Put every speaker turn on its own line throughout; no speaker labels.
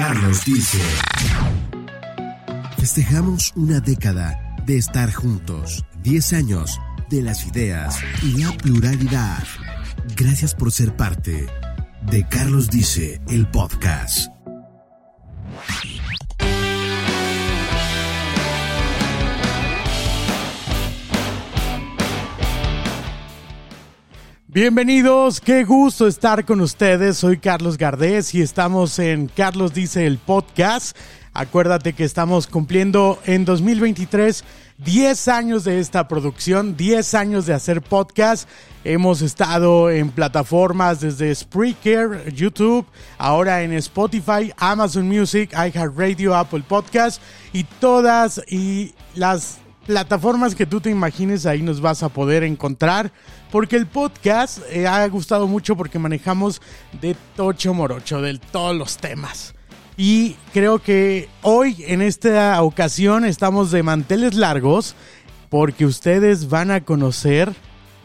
Carlos dice. Festejamos una década de estar juntos, 10 años de las ideas y la pluralidad. Gracias por ser parte de Carlos dice el podcast.
Bienvenidos, qué gusto estar con ustedes. Soy Carlos Gardés y estamos en Carlos Dice el Podcast. Acuérdate que estamos cumpliendo en 2023 10 años de esta producción, 10 años de hacer podcast. Hemos estado en plataformas desde Spreaker, YouTube, ahora en Spotify, Amazon Music, iHeartRadio, Apple Podcast y todas y las plataformas que tú te imagines ahí nos vas a poder encontrar porque el podcast eh, ha gustado mucho porque manejamos de tocho morocho, de todos los temas. Y creo que hoy, en esta ocasión, estamos de manteles largos porque ustedes van a conocer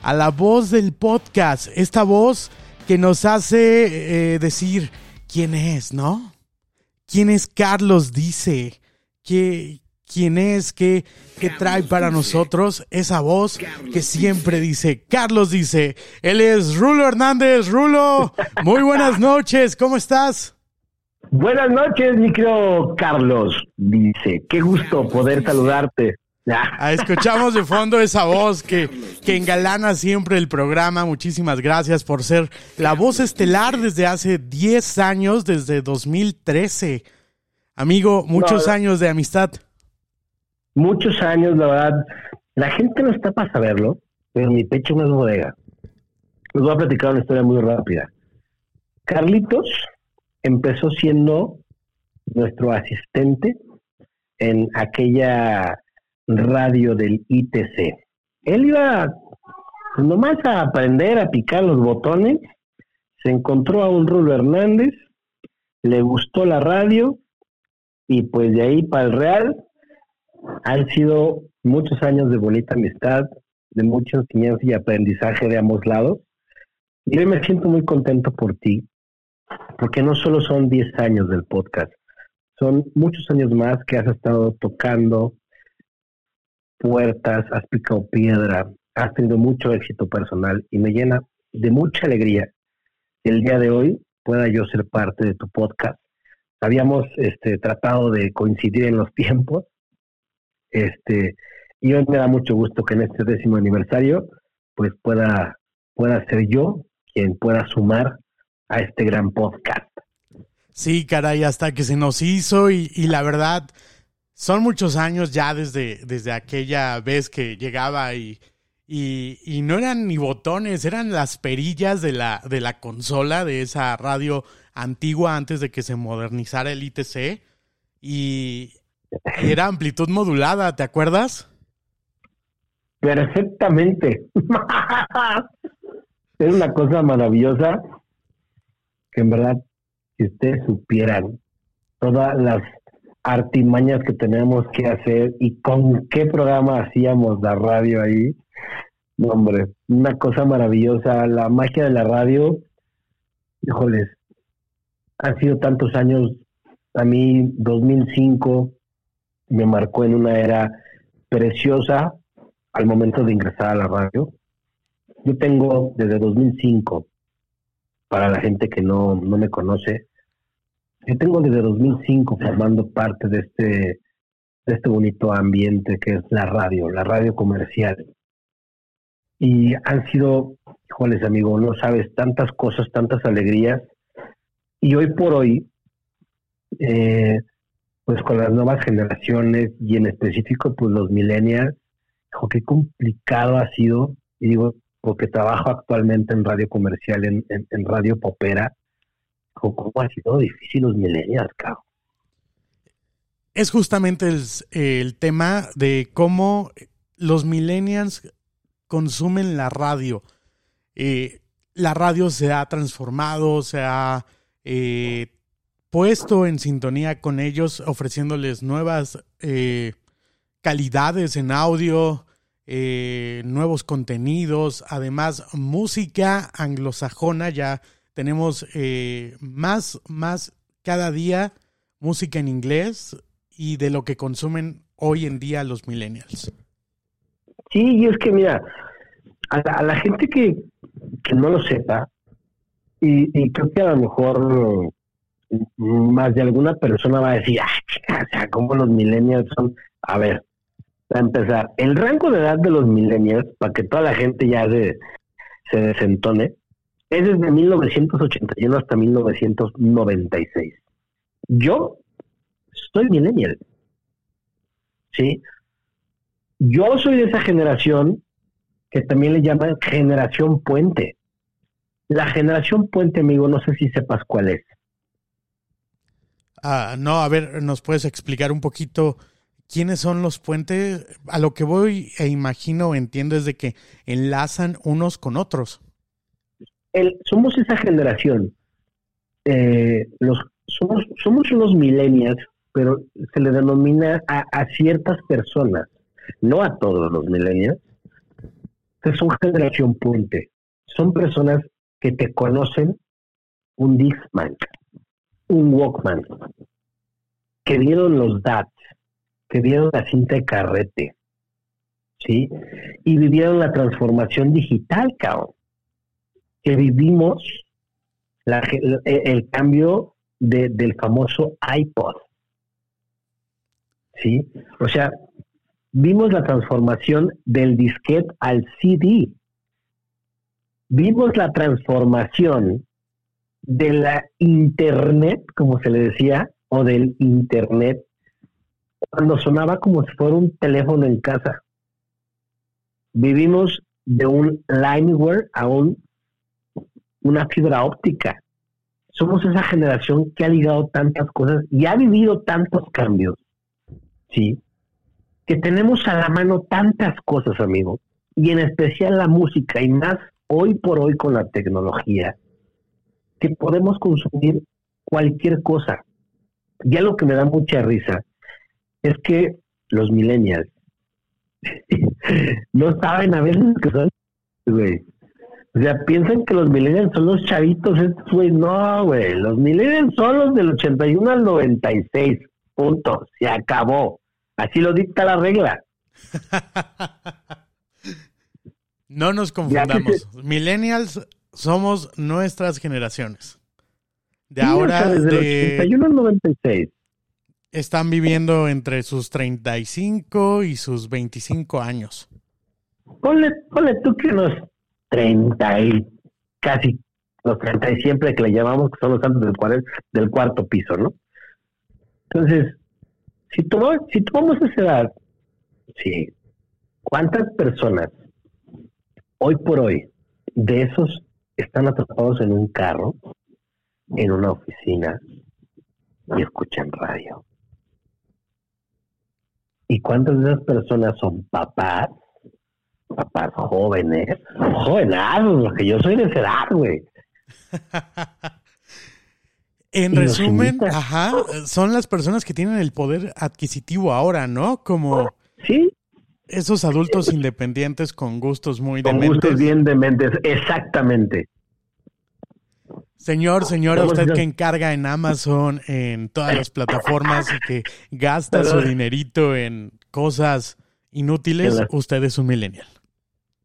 a la voz del podcast. Esta voz que nos hace eh, decir quién es, ¿no? ¿Quién es Carlos? Dice. ¿Qué, quién es, qué, qué trae para nosotros esa voz que siempre dice, Carlos dice, él es Rulo Hernández, Rulo, muy buenas noches, ¿cómo estás?
Buenas noches, mi querido Carlos, dice, qué gusto poder saludarte.
Ah, escuchamos de fondo esa voz que, que engalana siempre el programa. Muchísimas gracias por ser la voz estelar desde hace 10 años, desde 2013. Amigo, muchos años de amistad
muchos años, la verdad, la gente no está para saberlo, pero mi pecho no es bodega. Les voy a platicar una historia muy rápida. Carlitos empezó siendo nuestro asistente en aquella radio del ITC. Él iba nomás a aprender a picar los botones, se encontró a un Rulo Hernández, le gustó la radio y pues de ahí para el Real han sido muchos años de bonita amistad, de mucha enseñanza y aprendizaje de ambos lados. Y hoy me siento muy contento por ti, porque no solo son 10 años del podcast, son muchos años más que has estado tocando puertas, has picado piedra, has tenido mucho éxito personal y me llena de mucha alegría el día de hoy pueda yo ser parte de tu podcast. Habíamos este, tratado de coincidir en los tiempos, este, y hoy me da mucho gusto que en este décimo aniversario, pues pueda, pueda ser yo quien pueda sumar a este gran podcast.
Sí, caray, hasta que se nos hizo y, la verdad, son muchos años ya desde, desde aquella vez que llegaba y, y, no eran ni botones, eran las perillas de la, de la consola de esa radio antigua antes de que se modernizara el ITC. Y, era amplitud modulada, ¿te acuerdas?
Perfectamente. es una cosa maravillosa que en verdad, si ustedes supieran todas las artimañas que tenemos que hacer y con qué programa hacíamos la radio ahí. hombre, una cosa maravillosa, la magia de la radio. Híjoles, han sido tantos años, a mí 2005, me marcó en una era preciosa al momento de ingresar a la radio. Yo tengo desde 2005, para la gente que no, no me conoce, yo tengo desde 2005 formando parte de este, de este bonito ambiente que es la radio, la radio comercial. Y han sido, híjoles amigo, no sabes, tantas cosas, tantas alegrías. Y hoy por hoy, eh, pues con las nuevas generaciones y en específico pues los millennials, qué complicado ha sido, y digo, porque trabajo actualmente en radio comercial, en, en, radio popera, cómo ha sido difícil los millennials, cabrón.
Es justamente el, el tema de cómo los millennials consumen la radio. Eh, la radio se ha transformado, se ha eh, puesto en sintonía con ellos, ofreciéndoles nuevas eh, calidades en audio, eh, nuevos contenidos, además música anglosajona, ya tenemos eh, más, más cada día música en inglés y de lo que consumen hoy en día los millennials.
Sí, y es que mira, a la, gente que, no lo sepa, y, creo que a lo mejor más de alguna persona va a decir, ah, o sea, como los millennials son. A ver, a empezar, el rango de edad de los millennials, para que toda la gente ya se, se desentone, es desde 1981 hasta 1996. Yo soy millennial. ¿Sí? Yo soy de esa generación que también le llaman generación puente. La generación puente, amigo, no sé si sepas cuál es.
Ah, no, a ver, ¿nos puedes explicar un poquito quiénes son los puentes? A lo que voy e imagino, entiendo, es de que enlazan unos con otros.
Somos esa generación. Eh, los, somos, somos unos millennials, pero se le denomina a, ciertas personas, no a todos los millennials, que son generación puente. Son personas que te conocen un Discman, un Walkman, que vieron los DATs, que vieron la cinta de carrete, ¿sí? Y vivieron la transformación digital, cabrón. Que vivimos el, cambio del famoso iPod, ¿sí? O sea, vimos la transformación del disquete al CD. Vimos la transformación de la Internet, como se le decía, o del Internet, cuando sonaba como si fuera un teléfono en casa. Vivimos de un lineware a un, una fibra óptica. Somos esa generación que ha ligado tantas cosas y ha vivido tantos cambios, ¿sí? Que tenemos a la mano tantas cosas, amigo, y en especial la música, y más hoy por hoy con la tecnología, que podemos consumir cualquier cosa. Ya lo que me da mucha risa es que los millennials no saben a veces que son, güey. O sea, piensan que los millennials son los chavitos estos, güey. No, güey. Los millennials son los del 81 al 96. Punto. Se acabó. Así lo dicta la regla.
no nos confundamos. Millennials somos nuestras generaciones. De ahora,
de 81 al 96.
Están viviendo entre sus 35 y sus 25 años.
Ponle, ponle tú que unos 30 y casi los 30 y siempre que le llamamos que son los santos del, del cuarto piso, ¿no? Entonces, si, tomamos, si tomamos esa edad, sí, ¿cuántas personas hoy por hoy de esos están atrapados en un carro, en una oficina y escuchan radio? ¿Y cuántas de esas personas son papás? Papás jóvenes, jovenazos, porque yo soy de esa edad, güey.
En resumen, ajá, son las personas que tienen el poder adquisitivo ahora, ¿no? Como
sí.
esos adultos independientes con gustos muy con
dementes. Gustos bien dementes, exactamente.
Señor, señora, usted que encarga en Amazon, en todas las plataformas y que gasta su dinerito en cosas inútiles, usted es un millennial.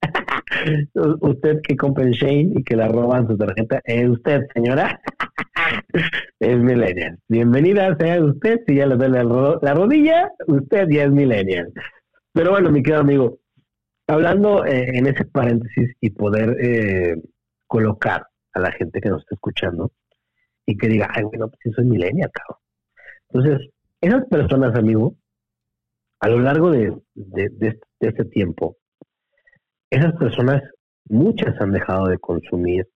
usted que compra en Shane y que la roban su tarjeta, es usted, señora. es millennial. Bienvenida sea usted, si ya le duele la rodilla, usted ya es millennial. Pero bueno, mi querido amigo, hablando eh, en ese paréntesis y poder eh, colocar a la gente que nos está escuchando y que diga, ay, bueno, pues soy millennial, cabrón. Entonces, esas personas, amigo, a lo largo de, de, este tiempo, esas personas, muchas han dejado de consumir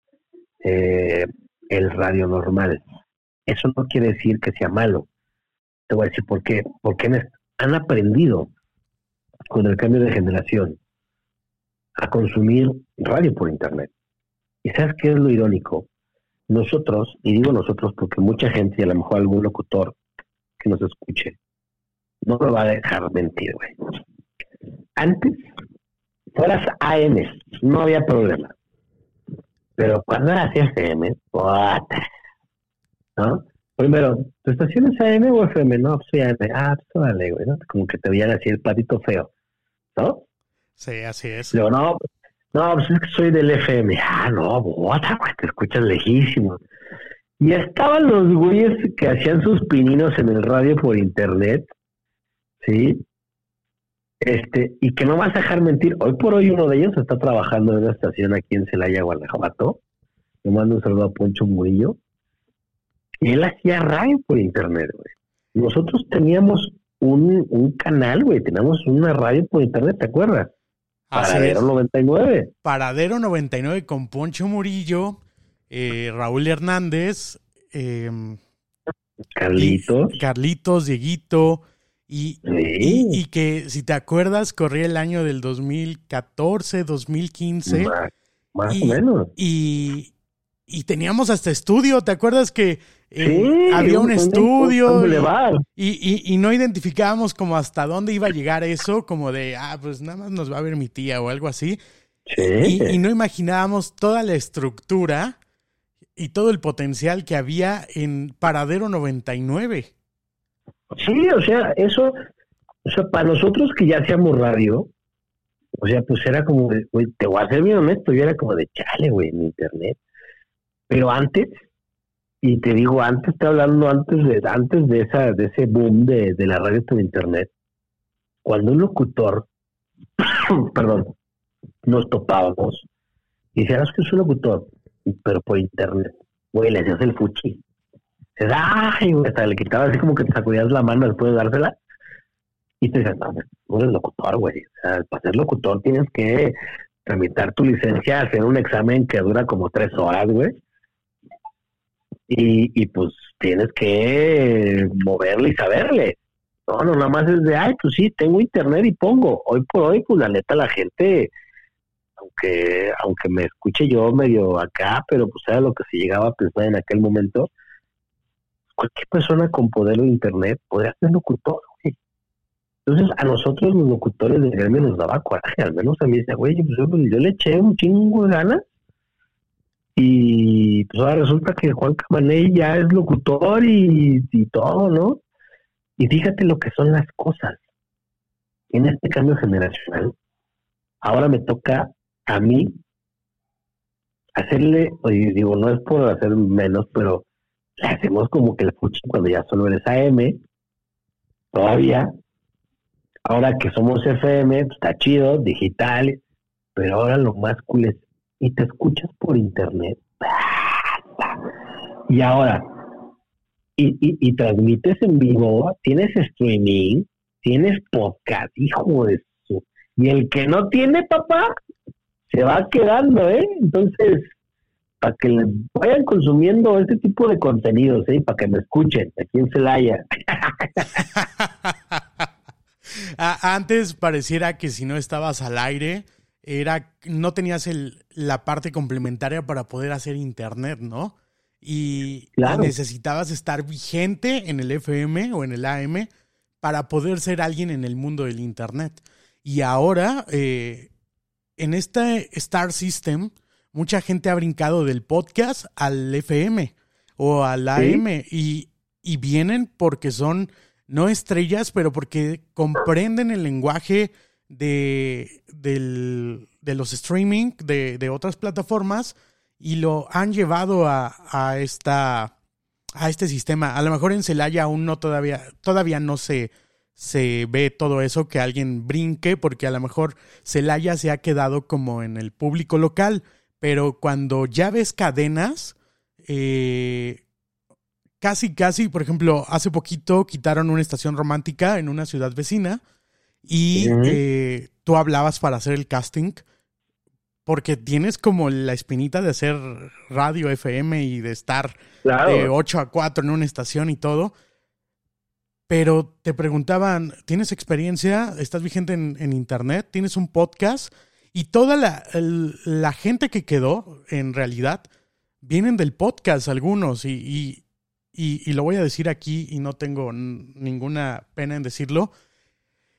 eh, el radio normal. Eso no quiere decir que sea malo. Te voy a decir por qué. Porque han aprendido con el cambio de generación a consumir radio por internet. ¿Y sabes qué es lo irónico? Nosotros, y digo nosotros porque mucha gente, y a lo mejor algún locutor que nos escuche, no me va a dejar mentir, güey. Antes, fueras AM, no había problema. Pero cuando era CFM, ¿no? primero, ¿tu estación es AM o FM? No, pues soy AM. Ah, pues dale, güey, ¿no? Como que te veían así el patito feo, ¿no?
Sí, así es.
Luego, no, no, pues es que soy del FM. Ah, no, bota, güey, te escuchas lejísimo. Y estaban los güeyes que hacían sus pininos en el radio por internet, ¿sí? Este, y que no vas a dejar mentir, hoy por hoy uno de ellos está trabajando en una estación aquí en Celaya, Guanajuato. Le mando un saludo a Poncho Murillo. Y él hacía radio por internet, güey. Nosotros teníamos un, un canal, güey, teníamos una radio por internet, ¿te acuerdas? Paradero 99.
Paradero 99 con Poncho Murillo, eh, Raúl Hernández, eh,
Carlitos.
Carlitos, Dieguito, y, y, que si te acuerdas, corría el año del 2014, 2015.
Más, más o menos.
Y, y teníamos hasta estudio, ¿te acuerdas que eh, había un, estudio y, y, no identificábamos como hasta dónde iba a llegar eso, como de, ah, pues nada más nos va a ver mi tía o algo así. Y, no imaginábamos toda la estructura y todo el potencial que había en Paradero 99.
Sí, o sea, eso, o sea, para nosotros que ya hacíamos radio, o sea, pues era como, güey, te voy a ser bien honesto, yo era como de chale, güey, en internet. Pero antes, y te digo, antes, estoy hablando antes de, antes de esa, de ese boom de, de la radio por internet, cuando un locutor, perdón, nos topábamos, y decías que es un locutor, pero por internet, güey, le hacías el fuchi. Dices, ay, güey, hasta le quitabas así como que te sacudías la mano después de dársela. Y te dices, no, no eres locutor, güey. Para ser locutor tienes que tramitar tu licencia, hacer un examen que dura como tres horas, güey y, y pues tienes que moverle y saberle. No, no, nada más es de, ay, pues sí, tengo internet y pongo. Hoy por hoy, pues la neta, la gente, aunque aunque me escuche yo medio acá, pero pues era lo que se llegaba a pensar en aquel momento, cualquier persona con poder de internet podría ser locutor, güey. Entonces, a nosotros los locutores del gremio nos daba coraje, al menos a mí decía, güey, pues yo, yo le eché un chingo de ganas y pues ahora resulta que Juan Camaney ya es locutor y, todo, ¿no? Y fíjate lo que son las cosas. En este cambio generacional, ahora me toca a mí hacerle, oye, digo, no es por hacer menos, pero le hacemos como que el fuchi cuando ya solo eres AM, todavía. Ahora que somos FM, pues, está chido, digital, pero ahora lo más cool es y te escuchas por internet. Y ahora, y, y, transmites en vivo, tienes streaming, tienes podcast, hijo de su. Y el que no tiene papá, se va quedando, ¿eh? Entonces, para que vayan consumiendo este tipo de contenidos, ¿eh? Para que me escuchen aquí en Celaya.
Antes pareciera que si no estabas al aire, era, no tenías el, la parte complementaria para poder hacer internet, ¿no? Y, necesitabas estar vigente en el FM o en el AM para poder ser alguien en el mundo del internet. Y ahora, eh, en este Star System, mucha gente ha brincado del podcast al FM o al AM y, y vienen porque son no estrellas, pero porque comprenden el lenguaje de, de los streaming de, otras plataformas y lo han llevado a, a, esta, a este sistema. A lo mejor en Celaya aún no todavía, todavía no se, se ve todo eso, que alguien brinque, porque a lo mejor Celaya se ha quedado como en el público local, pero cuando ya ves cadenas, eh, casi, casi, por ejemplo, hace poquito quitaron una estación romántica en una ciudad vecina y eh, tú hablabas para hacer el casting porque tienes como la espinita de hacer radio FM y de estar de 8 a 4 en una estación y todo. Pero te preguntaban, ¿tienes experiencia? ¿Estás vigente en, Internet? ¿Tienes un podcast? Y toda la, la, gente que quedó, en realidad, vienen del podcast algunos. Y, y, y, lo voy a decir aquí y no tengo ninguna pena en decirlo.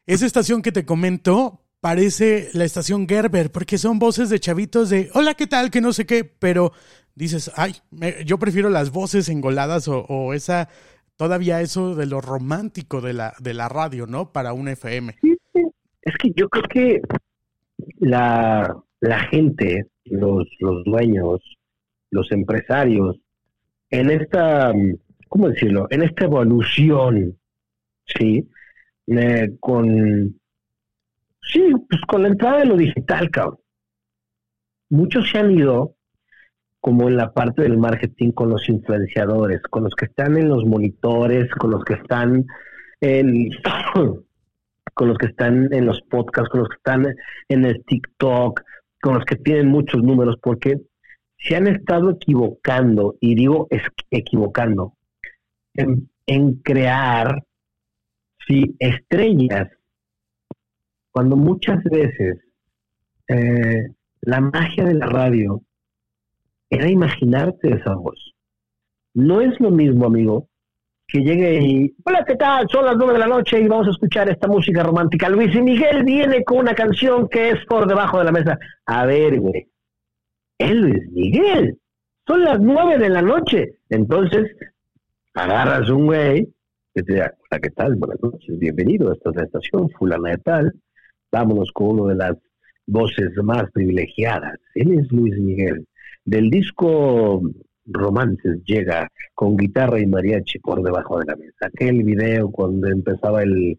Esa estación que te comento parece la estación Gerber, porque son voces de chavitos de hola, ¿qué tal? Que no sé qué, pero dices, ay, yo prefiero las voces engoladas o, esa, todavía eso de lo romántico de la, de la radio, ¿no? Para un FM.
Es que yo creo que la, la gente, los, los dueños, los empresarios, en esta, ¿cómo decirlo? En esta evolución, ¿sí? Eh, con, sí, pues con la entrada de lo digital, cabrón. Muchos se han ido como en la parte del marketing con los influenciadores, con los que están en los monitores, con los que están en con los que están en los podcasts, con los que están en el TikTok, con los que tienen muchos números, porque se han estado equivocando, y digo es, equivocando, en, crear sí, estrellas, cuando muchas veces eh, la magia de la radio era imaginarte esa voz. No es lo mismo, amigo, que llegue y, hola, ¿qué tal? Son las nueve de la noche y vamos a escuchar esta música romántica. Luis y Miguel viene con una canción que es por debajo de la mesa. A ver, güey, es Luis Miguel. Son las nueve de la noche. Entonces, agarras un güey hola, ¿qué tal? Buenas noches, bienvenido a esta estación, fulana de tal. Vámonos con uno de las voces más privilegiadas. Él es Luis Miguel. Del disco Romances llega con guitarra y mariachi por debajo de la mesa. Aquel video cuando empezaba el,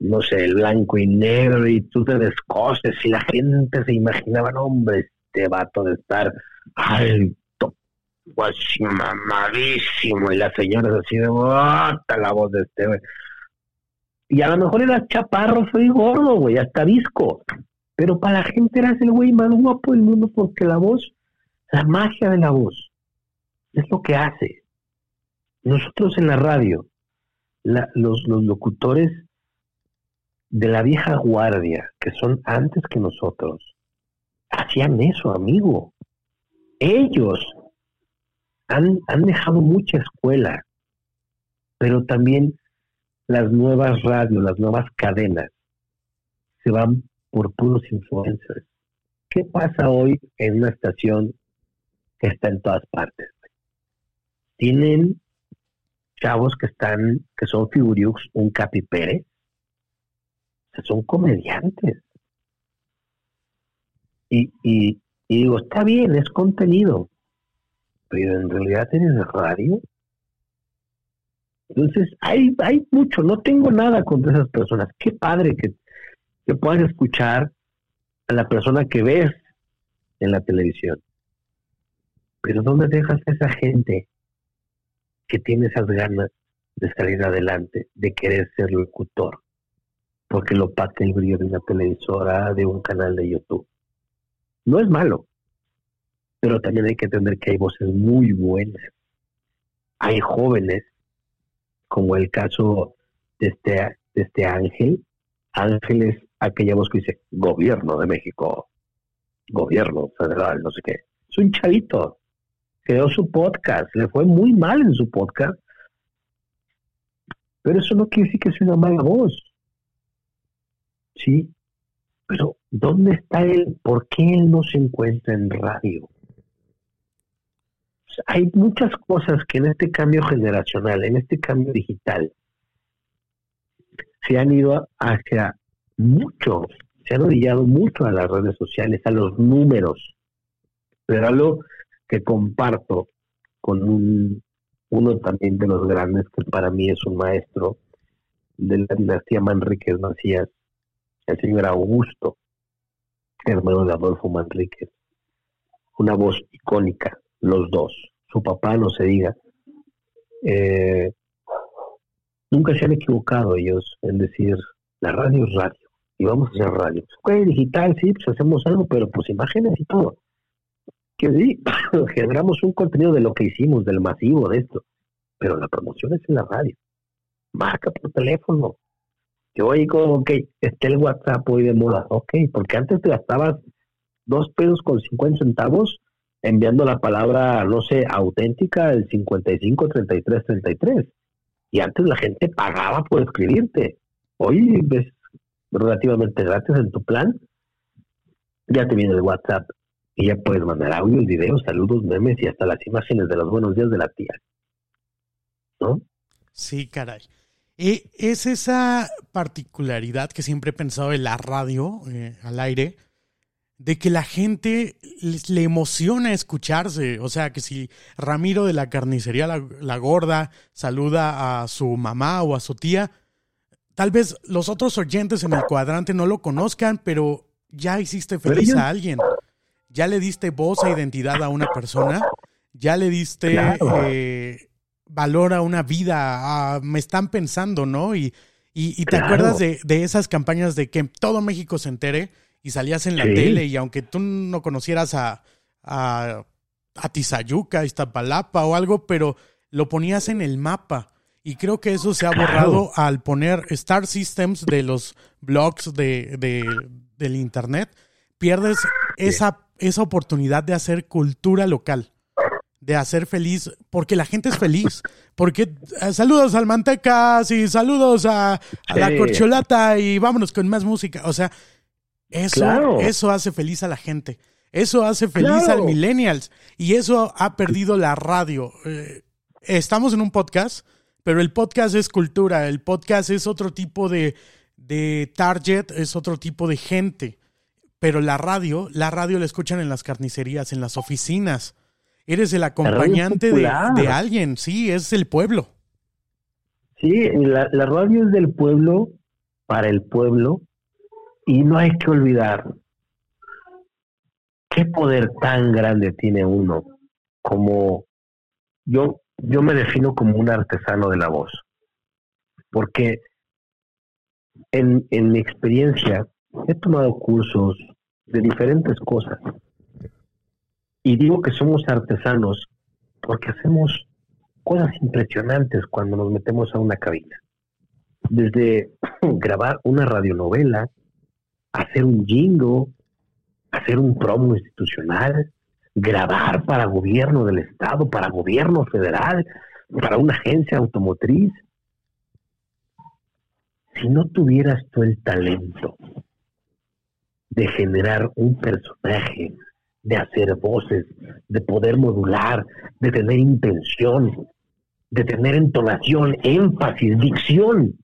no sé, el blanco y negro y tú te descoses y la gente se imaginaba, no, hombre, este vato de estar alto, y las señoras así de, bota la voz de este güey. Y a lo mejor era chaparro, soy gordo, güey, hasta disco. Pero para la gente eras el güey más guapo del mundo porque la voz, la magia de la voz, es lo que hace. Nosotros en la radio, los, los locutores de la vieja guardia, que son antes que nosotros, hacían eso, amigo. Ellos han, han dejado mucha escuela, pero también las nuevas radios, las nuevas cadenas, se van por puros influencers. ¿Qué pasa hoy en una estación que está en todas partes? Tienen chavos que están, que son figuriux, un Capi Pérez, son comediantes. Y, y, digo, está bien, es contenido, pero en realidad tienes radio. Entonces, hay, hay mucho, no tengo nada contra esas personas. Qué padre que que puedas escuchar a la persona que ves en la televisión. Pero ¿dónde dejas a esa gente que tiene esas ganas de salir adelante, de querer ser locutor? Porque lo pasa el brillo de una televisora, de un canal de YouTube. No es malo, pero también hay que entender que hay voces muy buenas. Hay jóvenes, como el caso de este, de este ángel. Ángeles aquella voz que dice gobierno de México, gobierno federal, no sé qué. Es un chavito. Creó su podcast, le fue muy mal en su podcast. Pero eso no quiere decir que sea una mala voz. ¿Sí? Pero, ¿dónde está él? ¿Por qué él no se encuentra en radio? Hay muchas cosas que en este cambio generacional, en este cambio digital, se han ido hacia mucho, se han orillado mucho a las redes sociales, a los números. Pero algo que comparto con un, uno también de los grandes, que para mí es un maestro de la dinastía Manríquez Macías, el señor Augusto, hermano de Adolfo Manríquez. Una voz icónica, los dos. Su papá, no se diga. Eh, nunca se han equivocado ellos en decir, la radio es radio y vamos a hacer radio. Ok, digital, sí, pues hacemos algo, pero pues imágenes y todo. Que sí, generamos un contenido de lo que hicimos, del masivo de esto, pero la promoción es en la radio. Marca por teléfono. Hoy como que esté el WhatsApp hoy de moda, ok, porque antes te gastabas dos pesos con 50 centavos enviando la palabra, no sé, auténtica, el 55 33 33. Y antes la gente pagaba por escribirte. Hoy ves relativamente gratis en tu plan, ya te viene el WhatsApp Y ya puedes mandar audios, videos, saludos, memes y hasta las imágenes de los buenos días de la tía. ¿No?
Sí, caray. Y es esa particularidad que siempre he pensado en la radio eh, al aire, de que la gente le emociona escucharse. O sea, que si Ramiro de la carnicería la, Gorda saluda a su mamá o a su tía, tal vez los otros oyentes en el cuadrante no lo conozcan, pero ya hiciste feliz a alguien. Ya le diste voz e identidad a una persona. Ya le diste eh, valor a una vida. me están pensando, ¿no? Y, y, te acuerdas de, de esas campañas de que todo México se entere y salías en la tele y aunque tú no conocieras a, a, a Tizayuca, Iztapalapa o algo, pero lo ponías en el mapa. Y creo que eso se ha borrado al poner Star Systems de los blogs de, del Internet. Pierdes esa, esa oportunidad de hacer cultura local, de hacer feliz, porque la gente es feliz. Porque eh, saludos al Mantecas y saludos a, a la Corcholata y vámonos con más música. O sea, eso, eso hace feliz a la gente. Eso hace feliz al millennials. Y eso ha perdido la radio. Eh, estamos en un podcast, pero el podcast es cultura. El podcast es otro tipo de, de target, es otro tipo de gente. Pero la radio, la radio la escuchan en las carnicerías, en las oficinas. Eres el acompañante de, de, alguien, sí, es el pueblo.
Sí, la, la radio es del pueblo, para el pueblo, y no hay que olvidar qué poder tan grande tiene uno como yo, yo me defino como un artesano de la voz. Porque en, en mi experiencia he tomado cursos de diferentes cosas. Y digo que somos artesanos porque hacemos cosas impresionantes cuando nos metemos a una cabina. Desde grabar una radionovela, hacer un jingo, hacer un promo institucional, grabar para gobierno del Estado, para gobierno federal, para una agencia automotriz. Si no tuvieras tú el talento de generar un personaje, de hacer voces, de poder modular, de tener intención, de tener entonación, énfasis, dicción,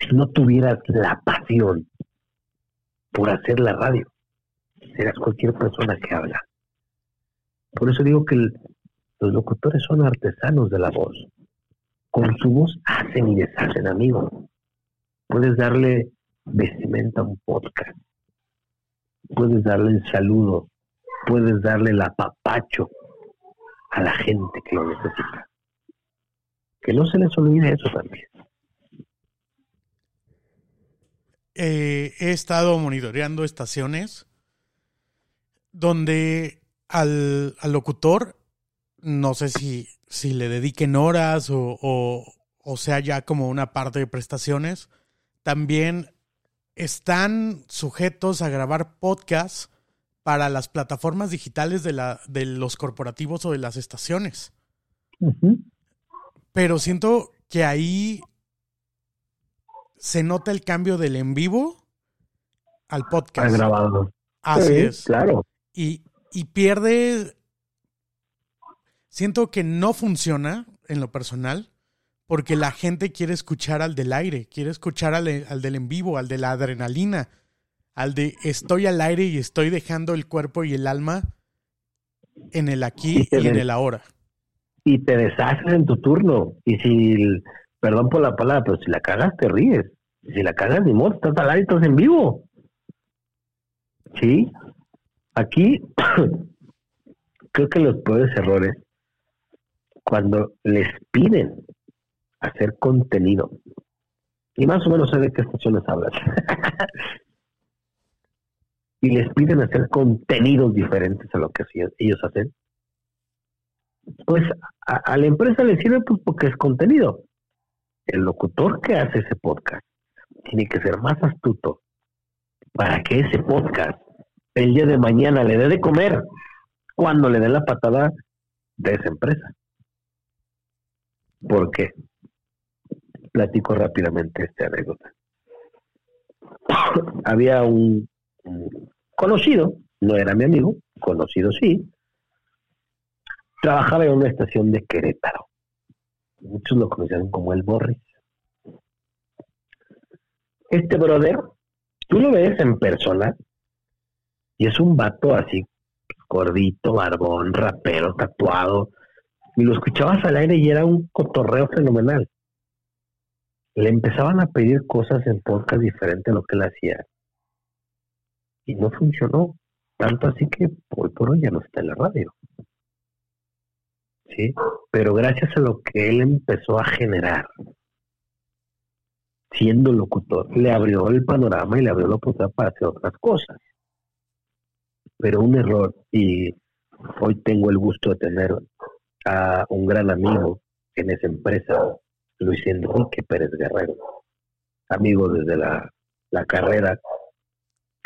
si no tuvieras la pasión por hacer la radio. Serás cualquier persona que habla. Por eso digo que los locutores son artesanos de la voz. Con su voz hacen y deshacen, amigos. Puedes darle vestimenta a un podcast. Puedes darle el saludo. Puedes darle el apapacho a la gente que lo necesita. Que no se les olvide eso también.
Eh, he estado monitoreando estaciones donde al, locutor, no sé si, si le dediquen horas o, o, sea ya como una parte de prestaciones, también están sujetos a grabar podcasts para las plataformas digitales de, la, de los corporativos o de las estaciones. Pero siento que ahí se nota el cambio del en vivo al podcast.
Al grabado.
Así es.
Claro.
Y, y pierde. Siento que no funciona en lo personal porque la gente quiere escuchar al del aire, quiere escuchar al, al, del en vivo, al de la adrenalina, al de estoy al aire y estoy dejando el cuerpo y el alma en el aquí y, en el ahora.
Y te deshaces en tu turno. Y si perdón por la palabra, pero si la cagas te ríes. Si la cagas ni modo, estás al aire, estás en vivo. Sí. Aquí creo que los peores errores cuando les piden hacer contenido y más o menos sé de qué estaciones hablan y les piden hacer contenidos diferentes a lo que ellos hacen pues a, a la empresa le sirve pues porque es contenido el locutor que hace ese podcast tiene que ser más astuto para que ese podcast el día de mañana le dé de comer cuando le dé la patada de esa empresa. ¿Por qué? Platico rápidamente esta anécdota. Había un, conocido no era mi amigo, conocido sí, trabajaba en una estación de Querétaro. Muchos lo conocían como el Borris. Este brother, tú lo ves en persona y es un vato así, gordito, barbón, rapero, tatuado. Y lo escuchabas al aire y era un cotorreo fenomenal. Le empezaban a pedir cosas en podcast diferente a lo que él hacía. Y no funcionó. Tanto así que hoy por hoy ya no está en la radio. ¿Sí? Pero gracias a lo que él empezó a generar, siendo locutor, le abrió el panorama y le abrió la oportunidad para hacer otras cosas. Pero un error, y hoy tengo el gusto de tener a un gran amigo en esa empresa, Luis Enrique Pérez Guerrero, amigo desde la, la carrera,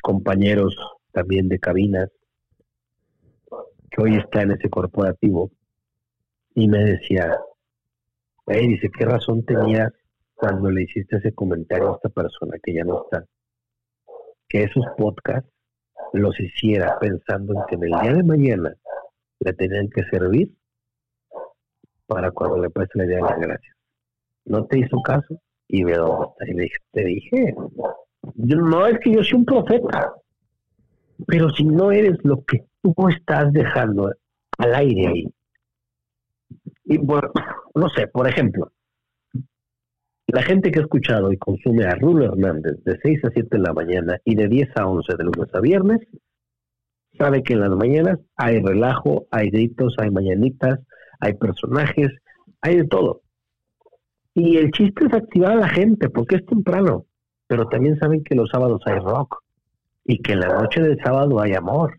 compañeros también de cabinas, que hoy está en ese corporativo, y me decía, hey, dice, ¿qué razón tenías cuando le hiciste ese comentario a esta persona que ya no está? Que esos podcasts los hiciera pensando en que en el día de mañana le tenían que servir para cuando le preste le dieran las gracias. No te hizo caso y me Y le dije, te dije, yo, no es que yo soy un profeta, pero si no eres lo que tú estás dejando al aire ahí, y por, no sé, por ejemplo, la gente que ha escuchado y consume a Rulo Hernández de 6 a 7 de la mañana y de 10 a 11 de lunes a viernes, sabe que en las mañanas hay relajo, hay gritos, hay mañanitas, hay personajes, hay de todo. Y el chiste es activar a la gente porque es temprano, pero también saben que los sábados hay rock y que en la noche del sábado hay amor.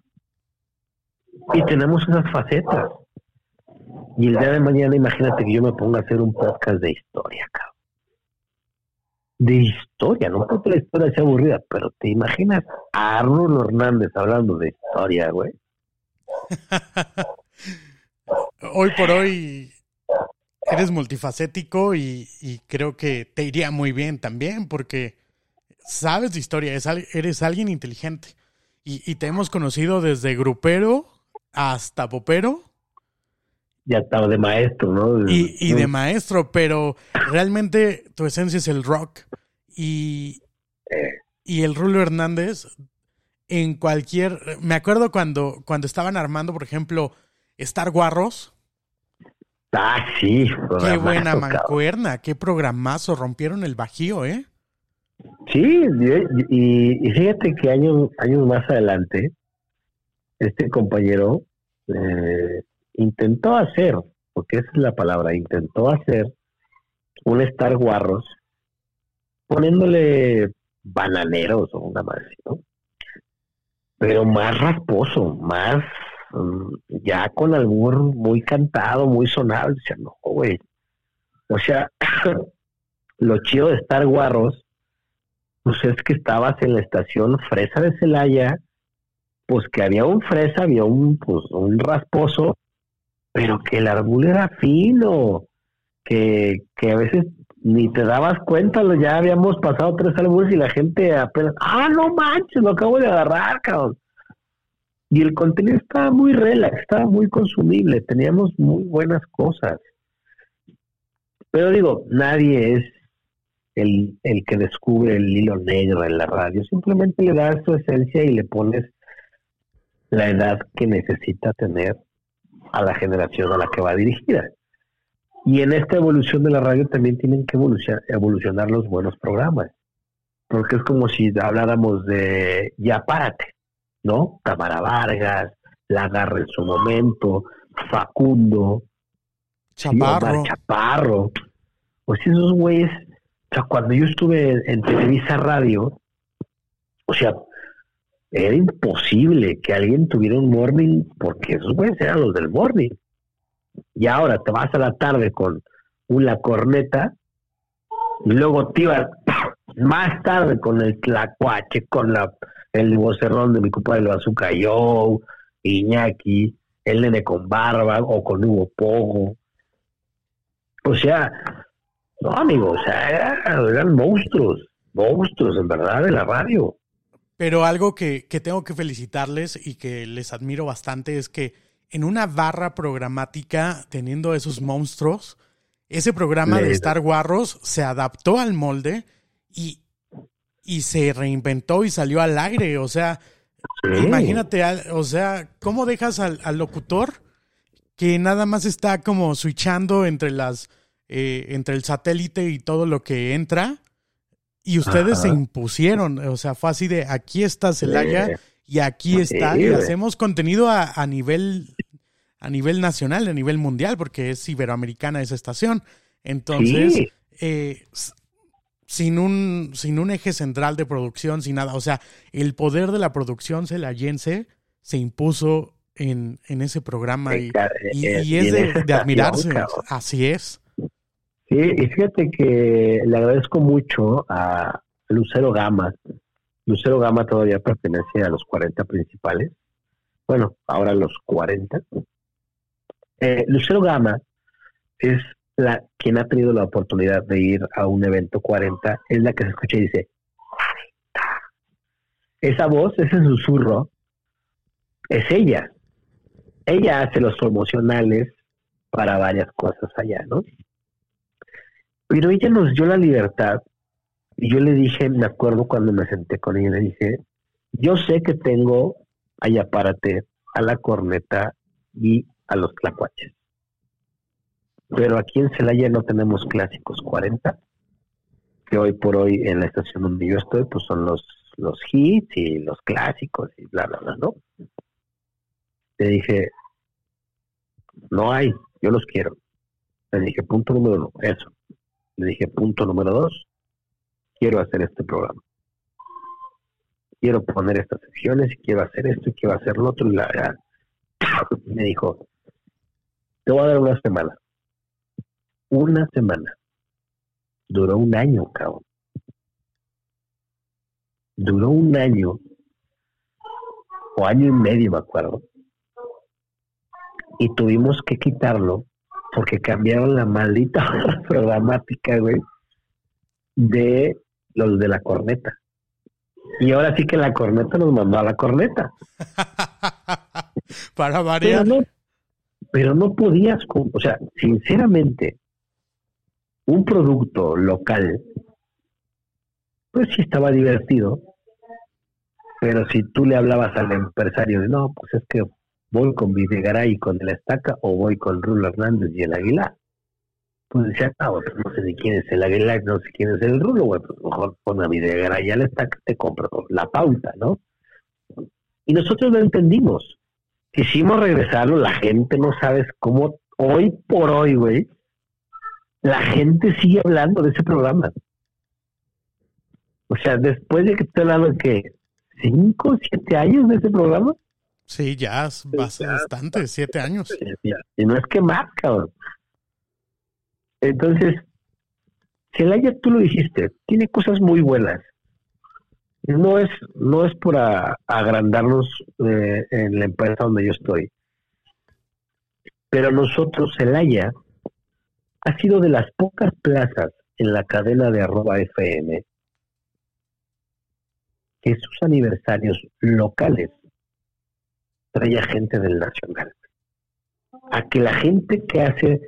Y tenemos esas facetas. Y el día de mañana, imagínate que yo me ponga a hacer un podcast de historia, cabrón. De historia, no porque la historia sea aburrida, pero te imaginas a Arnold Hernández hablando de historia, güey.
hoy por hoy eres multifacético y, creo que te iría muy bien también porque sabes de historia, eres alguien inteligente. Y, y te hemos conocido desde grupero hasta popero
ya estaba de maestro, ¿no?
Y, de maestro, pero realmente tu esencia es el rock. Y, y el Rulo Hernández, en cualquier. Me acuerdo cuando, cuando estaban armando, por ejemplo, Star Guarros.
Ah, sí.
Qué buena mancuerna, qué programazo. Rompieron el bajío, ¿eh?
Sí, y, fíjate que años, años más adelante, este compañero eh, intentó hacer, porque esa es la palabra, intentó hacer un Star Guarros poniéndole bananeros o una más, ¿no? Pero más rasposo, más mm, ya con albur muy cantado, muy sonado. Decía, no, güey. O sea, lo chido de Star Guarros, pues es que estabas en la estación Fresa de Celaya, pues que había un fresa, había un, pues, un rasposo, pero que el árbol era fino, que, que a veces ni te dabas cuenta, ya habíamos pasado tres árboles y la gente apenas, ah, no manches, lo acabo de agarrar, cabrón. Y el contenido estaba muy relax, estaba muy consumible, teníamos muy buenas cosas. Pero digo, nadie es el, el que descubre el hilo negro en la radio, simplemente le das su esencia y le pones la edad que necesita tener a la generación a la que va dirigida. Y en esta evolución de la radio también tienen que evolucionar, los buenos programas. Porque es como si habláramos de Ya Párate, ¿no? Tamara Vargas, La Garra en su momento, Facundo,
Chaparro.
Chaparro. Pues esos güeyes, o sea, cuando yo estuve en Televisa Radio, o sea, era imposible que alguien tuviera un morning porque esos güeyes eran los del morning. Y ahora te vas a la tarde con una corneta y luego te ibas más tarde con el tlacuache, con la el vocerrón de mi compadre Bazooka Joe, Iñaki, el nene con barba o con Hugo Pogo. O sea, no amigo, o sea, eran monstruos, monstruos en verdad de la radio
Pero algo que, que tengo que felicitarles y que les admiro bastante es que en una barra programática, teniendo esos monstruos, ese programa de Star Wars se adaptó al molde y, y se reinventó y salió al aire. O sea, imagínate, o sea, ¿cómo dejas al, locutor que nada más está como switchando entre las eh, entre el satélite y todo lo que entra? Y ustedes se impusieron, o sea, fue así de aquí está Celaya y aquí está, y hacemos contenido a, a, nivel a nivel nacional, a nivel mundial, porque es iberoamericana esa estación. Entonces, eh, sin un, sin un eje central de producción, sin nada. O sea, el poder de la producción celayense se impuso en, en ese programa y, es de, admirarse. Así es.
Y fíjate que le agradezco mucho a Lucero Gama. Lucero Gama todavía pertenece a los 40 principales. Bueno, ahora los 40. Eh, Lucero Gama es la quien ha tenido la oportunidad de ir a un evento 40, es la que se escucha y dice, esa voz, ese susurro, es ella. Ella hace los promocionales para varias cosas allá, ¿no? Pero ella nos dio la libertad y yo le dije, me acuerdo cuando me senté con ella, le dije, yo sé que tengo allá párate a la corneta y a los tlacuaches pero aquí en Celaya no tenemos clásicos 40, que hoy por hoy en la estación donde yo estoy, pues son los, los hits y los clásicos y bla, bla, bla, ¿no? Le dije, no hay, yo los quiero. Le dije, punto número uno, eso. Le dije, punto número dos, quiero hacer este programa. Quiero poner estas secciones quiero hacer esto y quiero hacer lo otro. Y la, me dijo, te voy a dar una semana una semana. Duró un año, cabrón. Duró un año, o año y medio, me acuerdo. Y tuvimos que quitarlo porque cambiaron la maldita programática, güey, de los de la corneta. Y ahora sí que la corneta nos mandó a la corneta.
Para variar.
Pero no, pero no podías, o sea, sinceramente, un producto local, pues sí estaba divertido, pero si tú le hablabas al empresario de no, pues es que voy con Videgaray con el Estaca o voy con Rulo Hernández y el Aguilar, pues decía, ah, pues no sé de quién es el Aguilar, no sé quién es el Rulo, güey, pues mejor pon a Videgaray y al Estaca, te compro la pauta, ¿no? Y nosotros lo entendimos. Quisimos regresarlo, la gente no sabes cómo, hoy por hoy, güey, la gente sigue hablando de ese programa. O sea, después de que te hablando que cinco, siete años de ese programa.
Sí, ya es bastante, siete años.
Y no es que más, cabrón. Entonces, Celaya, tú lo dijiste, tiene cosas muy buenas. No es, no es por agrandarnos eh, en la empresa donde yo estoy. Pero nosotros, Celaya, ha sido de las pocas plazas en la cadena de arroba FM que sus aniversarios locales traía gente del nacional. A que la gente que hace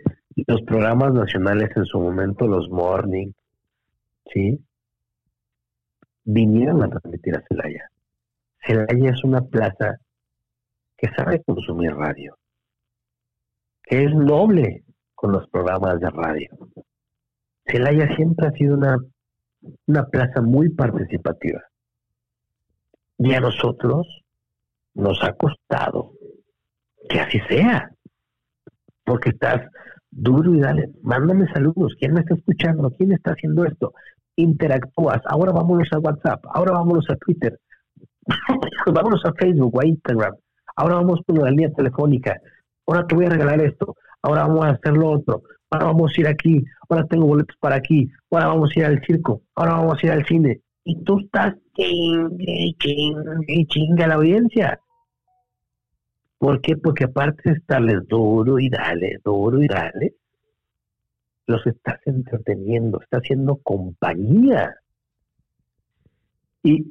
los programas nacionales en su momento, los morning, ¿sí? Vinieron a transmitir a Celaya. Celaya es una plaza que sabe consumir radio, que es noble, con los programas de radio. Celaya siempre ha sido una, una plaza muy participativa. Y a nosotros nos ha costado que así sea. Porque estás duro y dale, mándame saludos. ¿Quién me está escuchando? ¿Quién está haciendo esto? Interactúas. Ahora vámonos a WhatsApp. Ahora vámonos a Twitter. vámonos a Facebook o a Instagram. Ahora vamos por la línea telefónica. Ahora te voy a regalar esto ahora vamos a hacer lo otro, ahora vamos a ir aquí, ahora tengo boletos para aquí, ahora vamos a ir al circo, ahora vamos a ir al cine. Y tú estás chingue, chingue, chinga la audiencia. ¿Por qué? Porque aparte de estarles duro y dale, duro y dale, los estás entreteniendo, estás haciendo compañía. Y,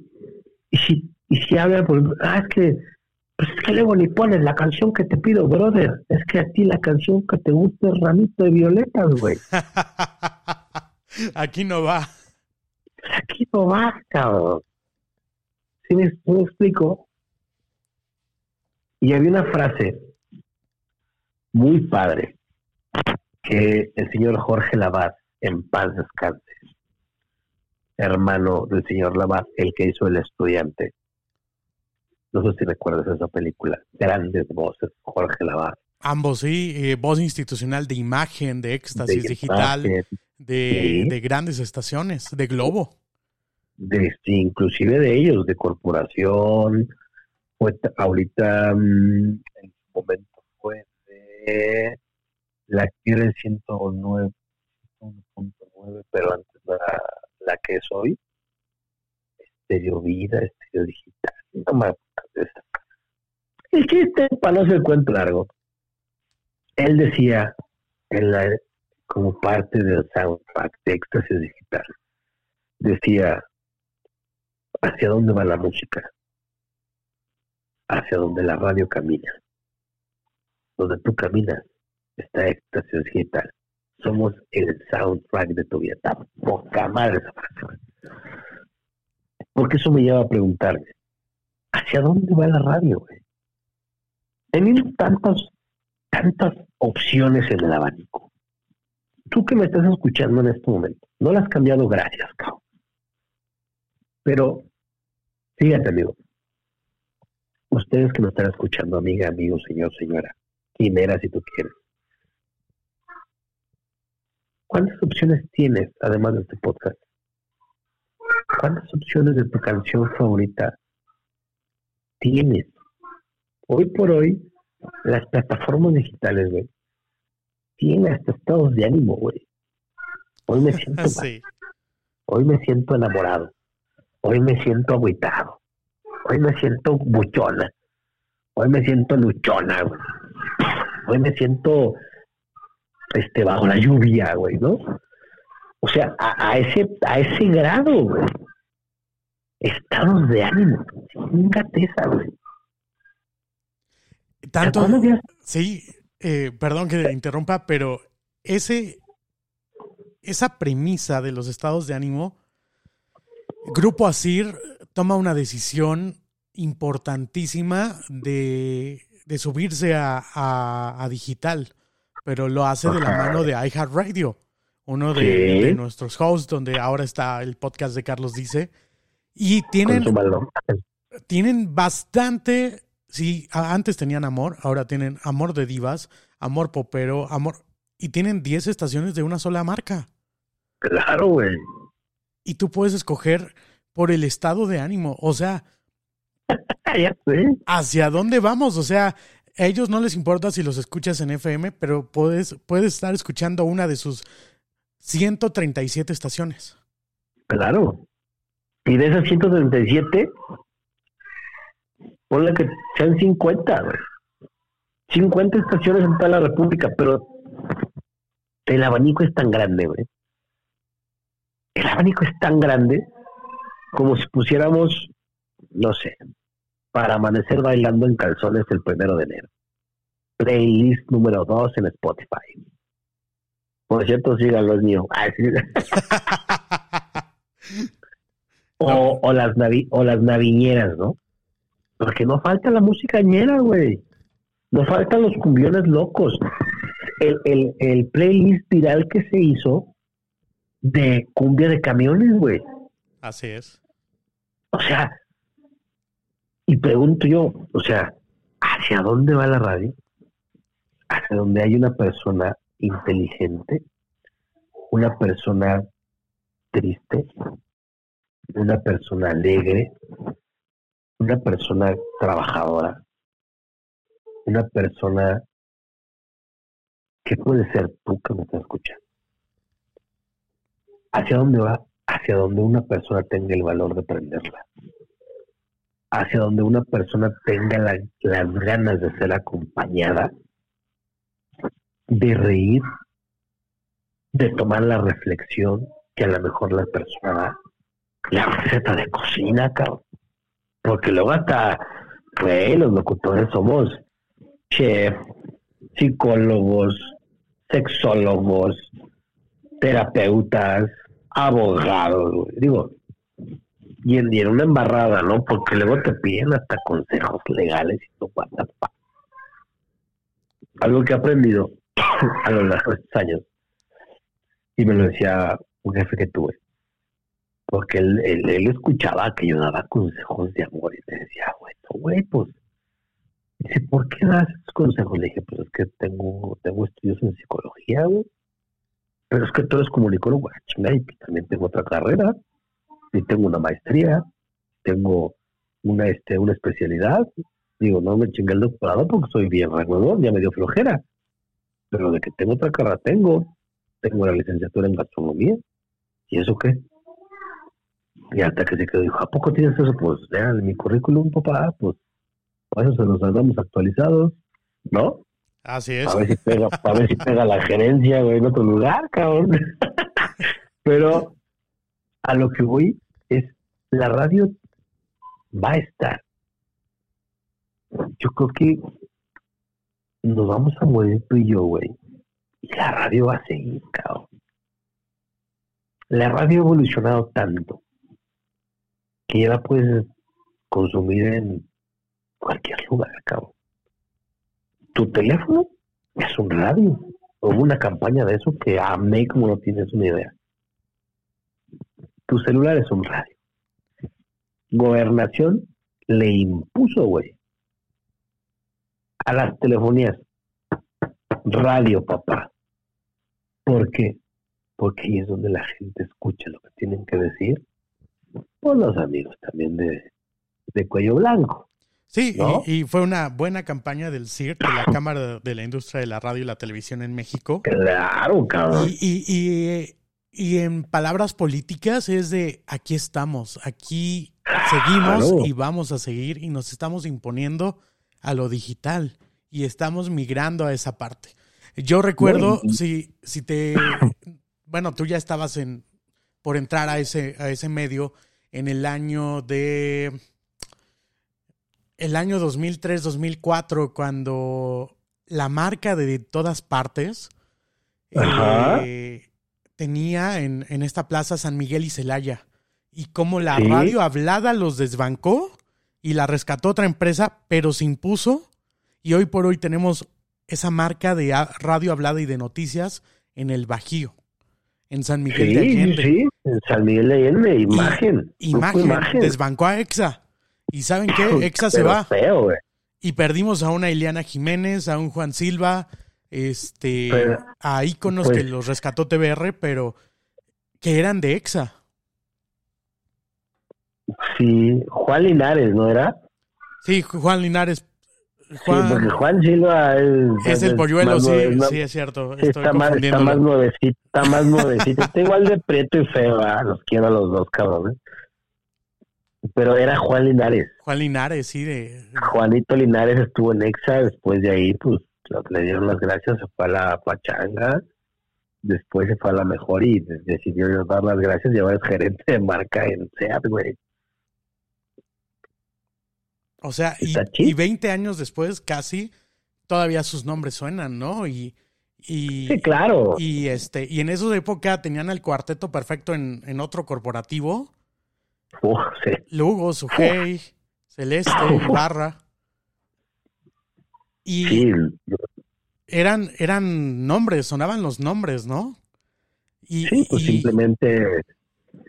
Y si, y si habla, por ah, es que, pues es que luego ni pones la canción que te pido, brother. Es que a ti la canción que te gusta es Ramito de Violetas, güey.
Aquí no va.
Aquí no va, cabrón. ¿Sí me, me explico? Y había una frase muy padre que el señor Jorge Lavat, en paz descanse, hermano del señor Lavat, el que hizo El Estudiante. No sé si recuerdas esa película. Grandes voces, Jorge Lavat.
Ambos, sí. Eh, voz institucional de imagen, de éxtasis digital, de, de, grandes estaciones, de Globo.
De, inclusive de ellos, de corporación. Ahorita, mm, en su momento fue de la quiere 109, 1.9, pero antes la, que es hoy, Estereo Vida, Estereo Digital, no me El chiste, para no hacer cuento largo, él decía, en la, como parte del soundtrack de Éxtasis Digital, decía, ¿hacia dónde va la música? Hacia donde la radio camina. Donde tú caminas, está Éxtasis Digital. Somos el soundtrack de tu vida. Está poca madre esa frase. Porque eso me lleva a preguntarme, ¿hacia dónde va la radio, güey? Teniendo tantas, tantas opciones en el abanico. Tú que me estás escuchando en este momento, no las has cambiado, gracias, cabrón. Pero, fíjate, amigo, ustedes que me están escuchando, amiga, amigo, señor, señora, quimera si tú quieres, ¿Cuántas opciones tienes además de este podcast? ¿Cuántas opciones de tu canción favorita tienes? Hoy por hoy, las plataformas digitales, güey, tienen hasta estados de ánimo, güey. Hoy me siento mal. Hoy me siento enamorado. Hoy me siento agüitado. Hoy me siento buchona. Hoy me siento luchona, güey. Hoy me siento este, bajo la lluvia, güey, ¿no? O sea, a, ese, a ese grado, güey. Estados de ánimo. Fíjate esa, güey.
Tanto. Sí, eh, perdón que interrumpa, pero ese, esa premisa de los estados de ánimo, Grupo Asir toma una decisión importantísima de, de subirse a, a digital pero lo hace de la mano de iHeartRadio, uno de, nuestros hosts, donde ahora está el podcast de Carlos Dice. Y tienen, tienen bastante, sí, antes tenían amor, ahora tienen amor de divas, amor popero, amor, y tienen 10 estaciones de una sola marca.
Claro, güey.
Y tú puedes escoger por el estado de ánimo, o sea. ¿hacia dónde vamos? O sea, a ellos no les importa si los escuchas en FM, pero puedes, puedes estar escuchando una de sus 137 estaciones.
Claro. Y de esas 137, ponle que sean 50, güey. 50 estaciones en toda la República, pero el abanico es tan grande, güey. El abanico es tan grande como si pusiéramos, no sé, para amanecer bailando en calzones el primero de enero. Playlist número 2 en Spotify. Por cierto, síganlo, es mío. o, o, las navi o las naviñeras, ¿no? Porque no falta la música ñera, güey. No faltan los cumbiones locos. El, el, el playlist viral que se hizo de cumbia de camiones, güey.
Así es.
O sea, y pregunto yo, o sea, ¿hacia dónde va la radio? Hacia donde hay una persona inteligente, una persona triste, una persona alegre, una persona trabajadora, una persona que puede ser tú que me estás escuchando. ¿Hacia dónde va? Hacia donde una persona tenga el valor de prenderla hacia donde una persona tenga las ganas de ser acompañada, de reír, de tomar la reflexión que a lo mejor la persona da, la receta de cocina, cabrón. Porque luego hasta, güey, los locutores somos chef, psicólogos, sexólogos, terapeutas, abogados, digo, y en, una embarrada, ¿no? Porque luego te piden hasta consejos legales y todo, Algo que he aprendido a lo largo de estos años, y me lo decía un jefe que tuve, porque él, él, escuchaba que yo daba consejos de amor y te decía, güey, güey, pues, dice, ¿por qué das esos consejos? Le dije, pues es que tengo, tengo estudios en psicología, güey, pero es que tú eres comunicólogo, güey, y también tengo otra carrera, y tengo una maestría, tengo una, este, una especialidad, digo, no me chingué el doctorado porque soy bien regulador, ya me dio flojera, pero de que tengo otra carrera tengo, tengo la licenciatura en gastronomía, ¿y eso qué? Y hasta que se quedó, dijo, ¿a poco tienes eso? Pues vean, mi currículum, papá, pues, pues eso se los damos actualizados, ¿no?
Así es.
A ver si pega, a ver si pega la gerencia, güey, en otro lugar, cabrón. Pero a lo que voy es, la radio va a estar. Yo creo que nos vamos a morir tú y yo, güey. Y la radio va a seguir, cabrón. La radio ha evolucionado tanto que ya la puedes consumir en cualquier lugar, cabrón. Tu teléfono es un radio. Hubo una campaña de eso que amé como no tienes una idea. Tu celular es un radio. Gobernación le impuso, güey, a las telefonías. Radio, papá. ¿Por qué? Porque ahí es donde la gente escucha lo que tienen que decir. Por los amigos también de, de cuello blanco.
Sí, y, fue una buena campaña del CIR, de la Cámara de la Industria de la Radio y la Televisión en México.
Claro, cabrón.
Y, y, y en palabras políticas es de aquí estamos, aquí seguimos y vamos a seguir y nos estamos imponiendo a lo digital y estamos migrando a esa parte. Yo recuerdo, si, si te, bueno, tú ya estabas en, por entrar a ese, a ese medio en el año de, el año 2003-2004, cuando la marca de todas partes eh, tenía en, en, esta plaza San Miguel y Celaya y cómo la radio hablada los desbancó y la rescató otra empresa, pero se impuso y hoy por hoy tenemos esa marca de radio hablada y de noticias en el Bajío, en San Miguel de Allende.
Sí, en San Miguel de Allende, imagen.
imagen, desbancó a EXA. ¿Y saben qué? EXA se va. y perdimos a una Ileana Jiménez, a un Juan Silva, este, a íconos que pues los rescató TBR, pero que eran de EXA.
Sí, Juan Linares, ¿no era?
Sí, Juan Linares.
Juan, sí, porque Juan Silva es,
es el polluelo, sí, sí, es cierto.
está, más, está más nuevecito, está más nuevecito. está igual de preto y feo, ¿ah? los quiero a los dos, cabrones. Pero era Juan Linares.
Juan Linares, sí, de...
Juanito Linares estuvo en EXA, después de ahí, pues, le dieron las gracias, se fue a la pachanga, después se fue a la mejor y decidió dar las gracias y ahora es gerente de marca en SEAT, güey.
O sea, y, 20 años después, casi, todavía sus nombres suenan, ¿no? Y, y,
sí, claro.
Y, este, y en esa época tenían el cuarteto perfecto en, en otro corporativo.
Sí.
Lugo, Sujei, Celeste, Barra. Y sí. eran, eran nombres, sonaban los nombres, ¿no?
Y, sí, pues simplemente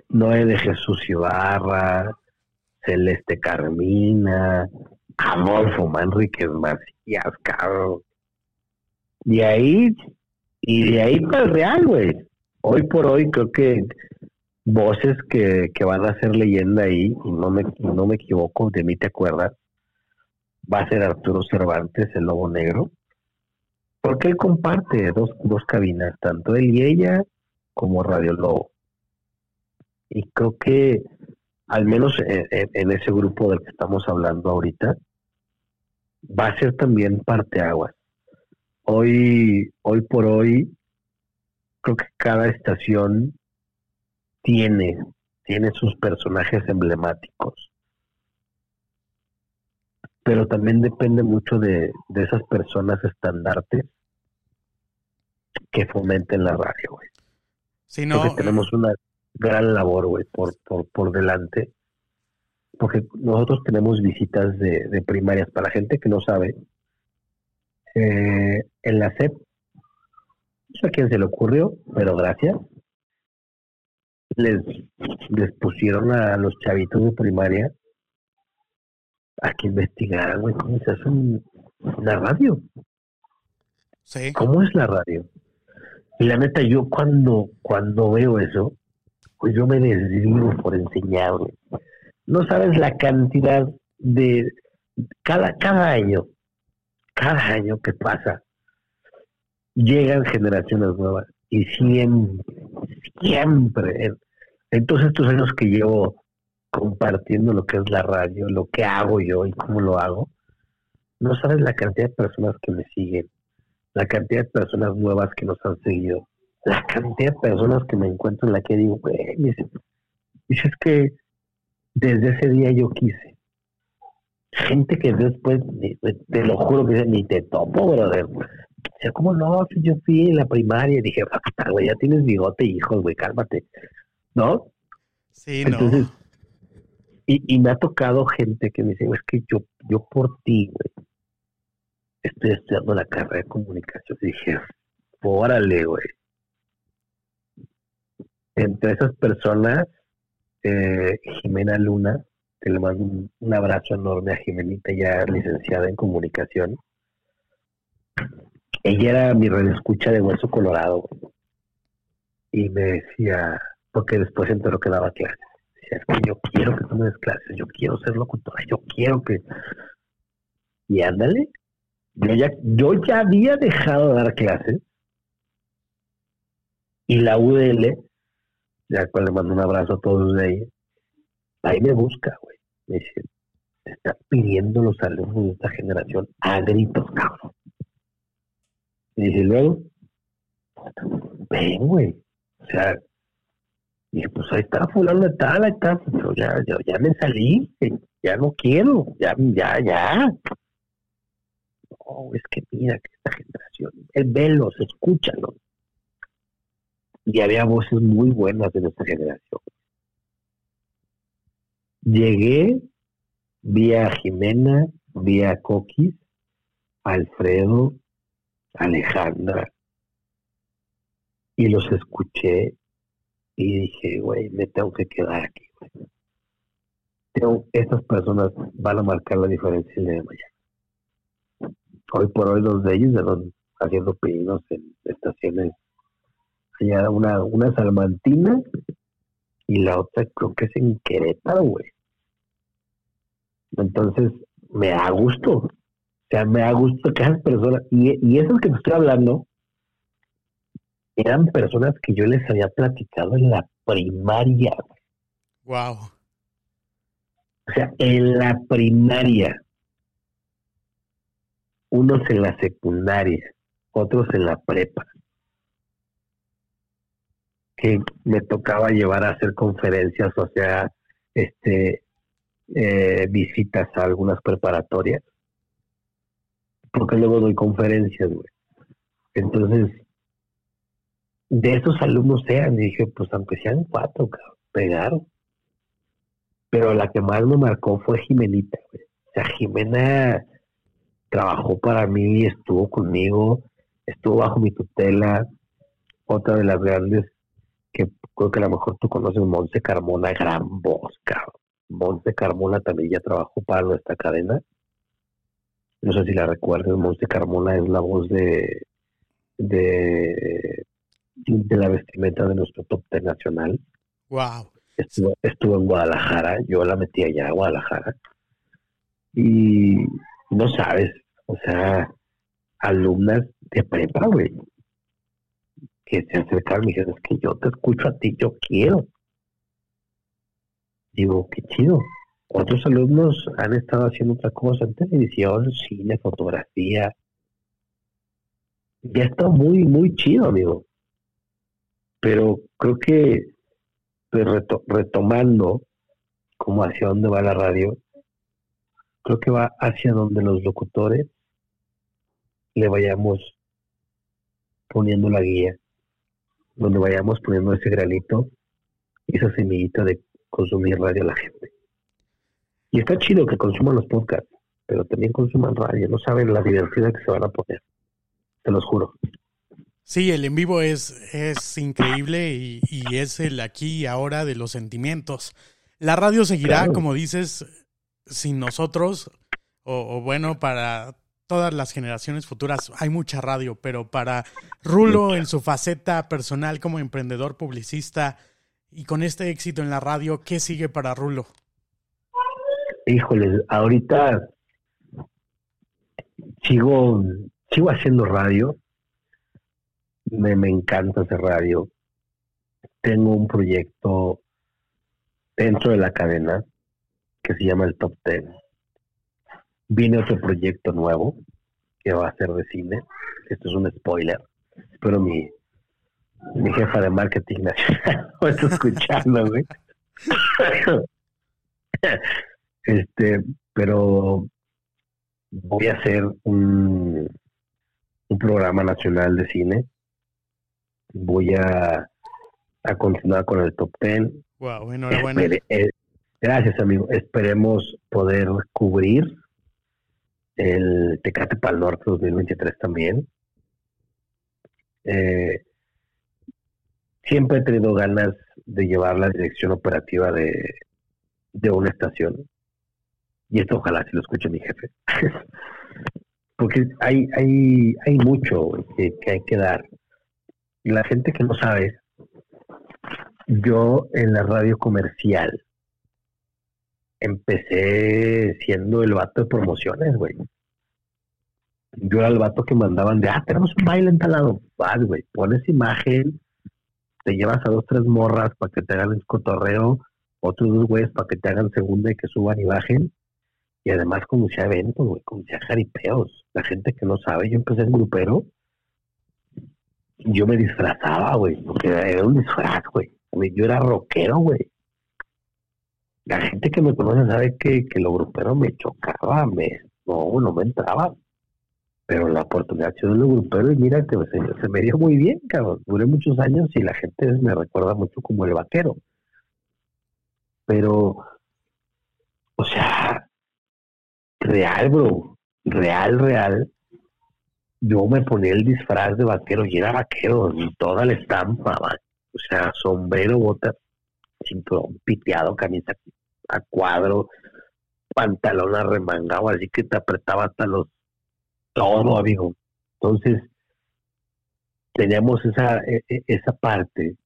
Noé de Jesús Ibarra, Celeste Carmina, Adolfo Manríquez Macías, cabrón. De ahí, y de ahí para el Real, güey. Hoy por hoy creo que voces que, que van a ser leyenda ahí, y no me, no me equivoco, de mí te acuerdas, va a ser Arturo Cervantes, el Lobo Negro, porque él comparte dos, dos cabinas, tanto él y ella como Radio Lobo. Y creo que al menos en, ese grupo del que estamos hablando ahorita, va a ser también parteaguas. Hoy, hoy por hoy, creo que cada estación tiene, tiene sus personajes emblemáticos. pero también depende mucho de, esas personas estandartes que fomenten la radio, güey.
Sí, no,
porque tenemos una gran labor, güey, por, por, por delante. Porque nosotros tenemos visitas de, de primarias. Para la gente que no sabe, eh, en la SEP, no sé a quién se le ocurrió, pero gracias, les, les pusieron a los chavitos de primaria a que investigaran, güey, cómo se hace una radio.
Sí.
¿Cómo es la radio? Y la neta, yo cuando, cuando veo eso, pues yo me desvivo por enseñarle. No sabes la cantidad de cada, cada año, cada año que pasa, llegan generaciones nuevas y siempre, siempre, en, en todos estos años que llevo compartiendo lo que es la radio, lo que hago yo y cómo lo hago, no sabes la cantidad de personas que me siguen, la cantidad de personas nuevas que nos han seguido, la cantidad de personas que me encuentro en la que digo, güey, dices, es que desde ese día yo quise. Gente que después, te lo juro que ni te topo, brother. O sea, ¿cómo no? Yo fui en la primaria y dije, güey, ya tienes bigote, hijos, güey, cálmate. ¿No?
Sí, no.
Y, me ha tocado gente que me dice, es que yo, yo por ti, güey, estoy estudiando la carrera de comunicación. Y dije, órale, güey. Entre esas personas, eh, Jimena Luna, que le mando un, abrazo enorme a Jimenita, ya licenciada en comunicación. Ella era mi escucha de Hueso Colorado. Y me decía, porque después enteró que daba clases es que yo quiero que tú me des clases, yo quiero ser locutora, yo quiero que... Y ándale, yo ya, yo ya había dejado de dar clases y la UDL, ya cual le mando un abrazo a todos de ahí, ahí me busca, güey. Me dice, te están pidiendo los alumnos de esta generación a gritos, cabrón. Y dice, luego, ven, güey. O sea, y pues ahí está fulano tal, ahí está, yo ya, yo ya me salí, ya no quiero, ya, ya, ya. No, es que mira que esta generación, el velos, escúchalo. Y había voces muy buenas de nuestra generación. Llegué, vi a Jimena, vi a Coquis, Alfredo, Alejandra, y los escuché y dije, güey, me tengo que quedar aquí, güey. estas personas van a marcar la diferencia el día de mañana. Hoy por hoy los de ellos están haciendo pedidos en estaciones. Allá una, una salmantina y la otra creo que es en Querétaro, güey. Entonces, me da gusto. O sea, me da gusto que esas personas, y, y esas que te estoy hablando, eran personas que yo les había platicado en la primaria.
Wow.
O sea, en la primaria. Unos en la secundaria, otros en la prepa. Que me tocaba llevar a hacer conferencias, o sea, este, eh, visitas a algunas preparatorias. Porque luego doy conferencias, güey. Entonces, de esos alumnos sean. dije, pues aunque sean cuatro, cabrón, pegaron. Pero la que más me marcó fue Jimenita, O sea, Jimena trabajó para mí, estuvo conmigo, estuvo bajo mi tutela. Otra de las grandes que creo que a lo mejor tú conoces, Monse Carmona, gran voz, cabrón. Monse Carmona también ya trabajó para nuestra cadena. No sé si la recuerdas, Monse Carmona es la voz de, de de la vestimenta de nuestro top ten nacional.
Wow.
Estuvo, estuvo en Guadalajara, yo la metí allá a Guadalajara. Y no sabes, o sea, alumnas de prepa, güey, que se acercaron y dijeron, es que yo te escucho a ti, yo quiero. Digo, qué chido. Otros alumnos han estado haciendo otra cosa en televisión, cine, fotografía. Ya está muy, muy chido, amigo pero creo que pues, retomando como hacia dónde va la radio, creo que va hacia donde los locutores le vayamos poniendo la guía, donde vayamos poniendo ese granito, esa semillita de consumir radio a la gente. Y está chido que consuman los podcasts, pero también consuman radio, no saben la diversidad que se van a poner, te los juro.
Sí, el en vivo es, es increíble y, es el aquí y ahora de los sentimientos. La radio seguirá, como dices, sin nosotros, o, bueno, para todas las generaciones futuras hay mucha radio, pero para Rulo en su faceta personal como emprendedor publicista y con este éxito en la radio, ¿qué sigue para Rulo?
Híjoles, ahorita sigo, sigo haciendo radio, me, me encanta hacer radio. Tengo un proyecto dentro de la cadena que se llama el Top Ten. Viene otro proyecto nuevo que va a ser de cine. Esto es un spoiler. Espero mi, mi jefa de marketing nacional está escuchando, este, pero voy a hacer un, un programa nacional de cine voy a, a continuar con el top 10.
Wow, enhorabuena.
Eh, gracias, amigo. Esperemos poder cubrir el Tecate para el Norte 2023 también. Eh, siempre he tenido ganas de llevar la dirección operativa de, de una estación. Y esto ojalá si lo escuche mi jefe. Porque hay, hay, hay mucho que hay que dar la gente que no sabe, yo en la radio comercial empecé siendo el vato de promociones, güey. Yo era el vato que mandaban de, ah, tenemos un baile en talado. Vas, güey, pones imagen, te llevas a dos, tres morras para que te hagan el cotorreo, otros dos güeyes para que te hagan segunda y que suban imagen. Y además como sea eventos, güey, sea jaripeos. La gente que no sabe, yo empecé en grupero yo me disfrazaba, güey, porque era un disfraz, güey. Yo era rockero, güey. La gente que me conoce sabe que, que lo grupero me chocaba, me, no, no me entraba. Pero la oportunidad de lo grupero y mira que se, se me dio muy bien, cabrón. Duré muchos años y la gente me recuerda mucho como el vaquero. Pero, o sea, real, bro. Real, real yo me ponía el disfraz de vaquero y era vaquero, toda la estampa, o sea, sombrero, botas, cinturón piteado, camisa a cuadro, pantalón arremangado, así que te apretaba hasta los todo, amigo. Entonces, teníamos esa, e, e, esa parte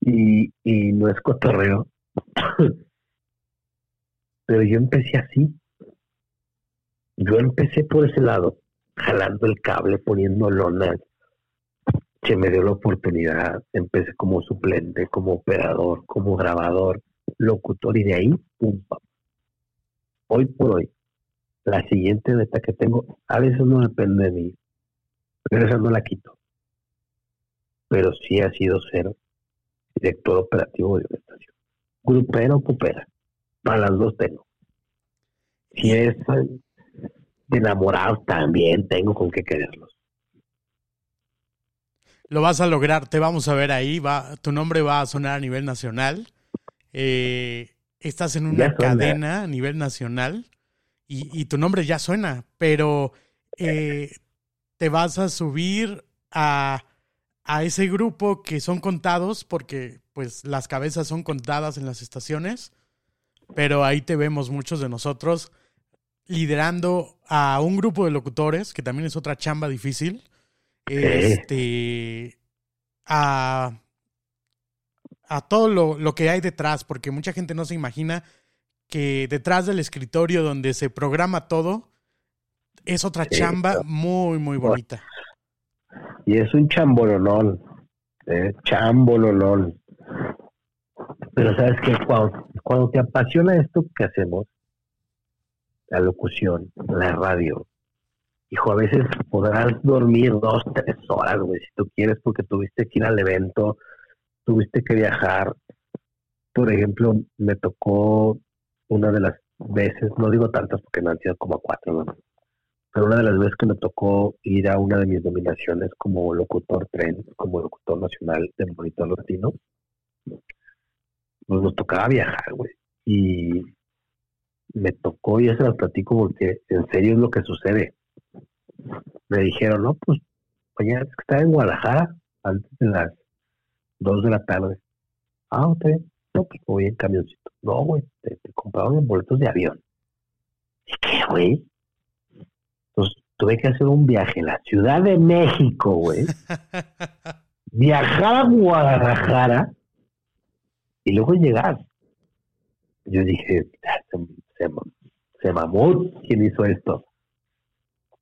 y no es cotorreo, pero yo empecé así. Yo empecé por ese lado jalando el cable, poniendo lonas. Se me dio la oportunidad, empecé como suplente, como operador, como grabador, locutor y de ahí, pum, Hoy por hoy, la siguiente meta que tengo, a veces no depende de mí, pero esa no la quito. Pero sí ha sido ser director operativo de una estación. Grupero o pupera, para las dos tengo. Si es de enamorados también tengo con qué quererlos.
Lo vas a lograr, te vamos a ver ahí, va, tu nombre va a sonar a nivel nacional. Eh, estás en una cadena a nivel nacional y, tu nombre ya suena, pero eh, te vas a subir a, a ese grupo que son contados, porque pues las cabezas son contadas en las estaciones, pero ahí te vemos muchos de nosotros liderando a un grupo de locutores, que también es otra chamba difícil, este, a, a todo lo, que hay detrás, porque mucha gente no se imagina que detrás del escritorio donde se programa todo, es otra chamba muy, muy bonita.
Y es un chambololón, eh, chambololón. Pero sabes que cuando, cuando te apasiona esto que hacemos, la locución, la radio. Hijo, a veces podrás dormir dos, tres horas, güey, si tú quieres, porque tuviste que ir al evento, tuviste que viajar. Por ejemplo, me tocó una de las veces, no digo tantas porque no han sido como cuatro, ¿no? pero una de las veces que me tocó ir a una de mis nominaciones como locutor tren, como locutor nacional del Monitor Latino, pues nos tocaba viajar, güey. Y me tocó, y ya se lo platico porque en serio es lo que sucede. Me dijeron, no, pues mañana estaba en Guadalajara antes de las 2 de la tarde. Ah, ok. No, pues voy en camioncito. No, güey, te, te compraron los boletos de avión. ¿Y qué, güey? Entonces tuve que hacer un viaje en la Ciudad de México, güey. viajar a Guadalajara y luego llegar. Yo dije, ah, se, se, mamó quien hizo esto.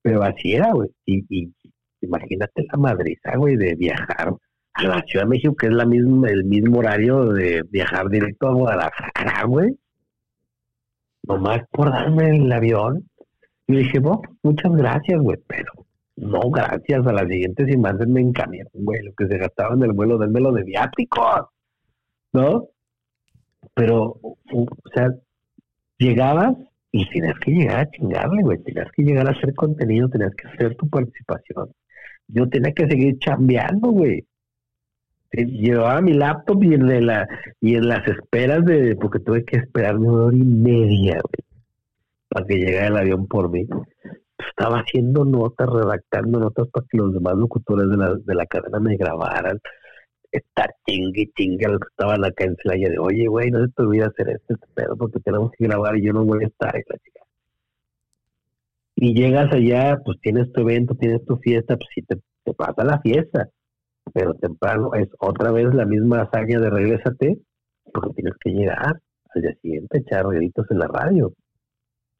Pero así era, güey. Y, imagínate la madriza, güey, de viajar a la Ciudad de México, que es la misma, el mismo horario de viajar directo a Guadalajara, güey. Nomás por darme el avión. Y dije, bueno, muchas gracias, güey, pero no, gracias. A la siguiente, si mándenme en camión, güey, lo que se gastaba en el vuelo, denmelo de viáticos, ¿no? Pero, o sea, llegabas y tenías que llegar a chingarle, güey, tenías que llegar a hacer contenido, tenías que hacer tu participación. Yo tenía que seguir chambeando, güey. Llevaba mi laptop y en, la, y en las esperas de, porque tuve que esperarme una hora y media, güey para que llegara el avión por mí. Estaba haciendo notas, redactando notas para que los demás locutores de la, de la cadena me grabaran. Estar chingue, chingue, los que estaban acá en Celaya de, oye, güey, no se te olvida hacer este pedo porque tenemos que grabar y yo no voy a estar. Y llegas allá, pues tienes tu evento, tienes tu fiesta, pues sí te, te pasa la fiesta. Pero temprano es otra vez la misma hazaña de regrésate, porque tienes que llegar al día siguiente, echar gritos en la radio.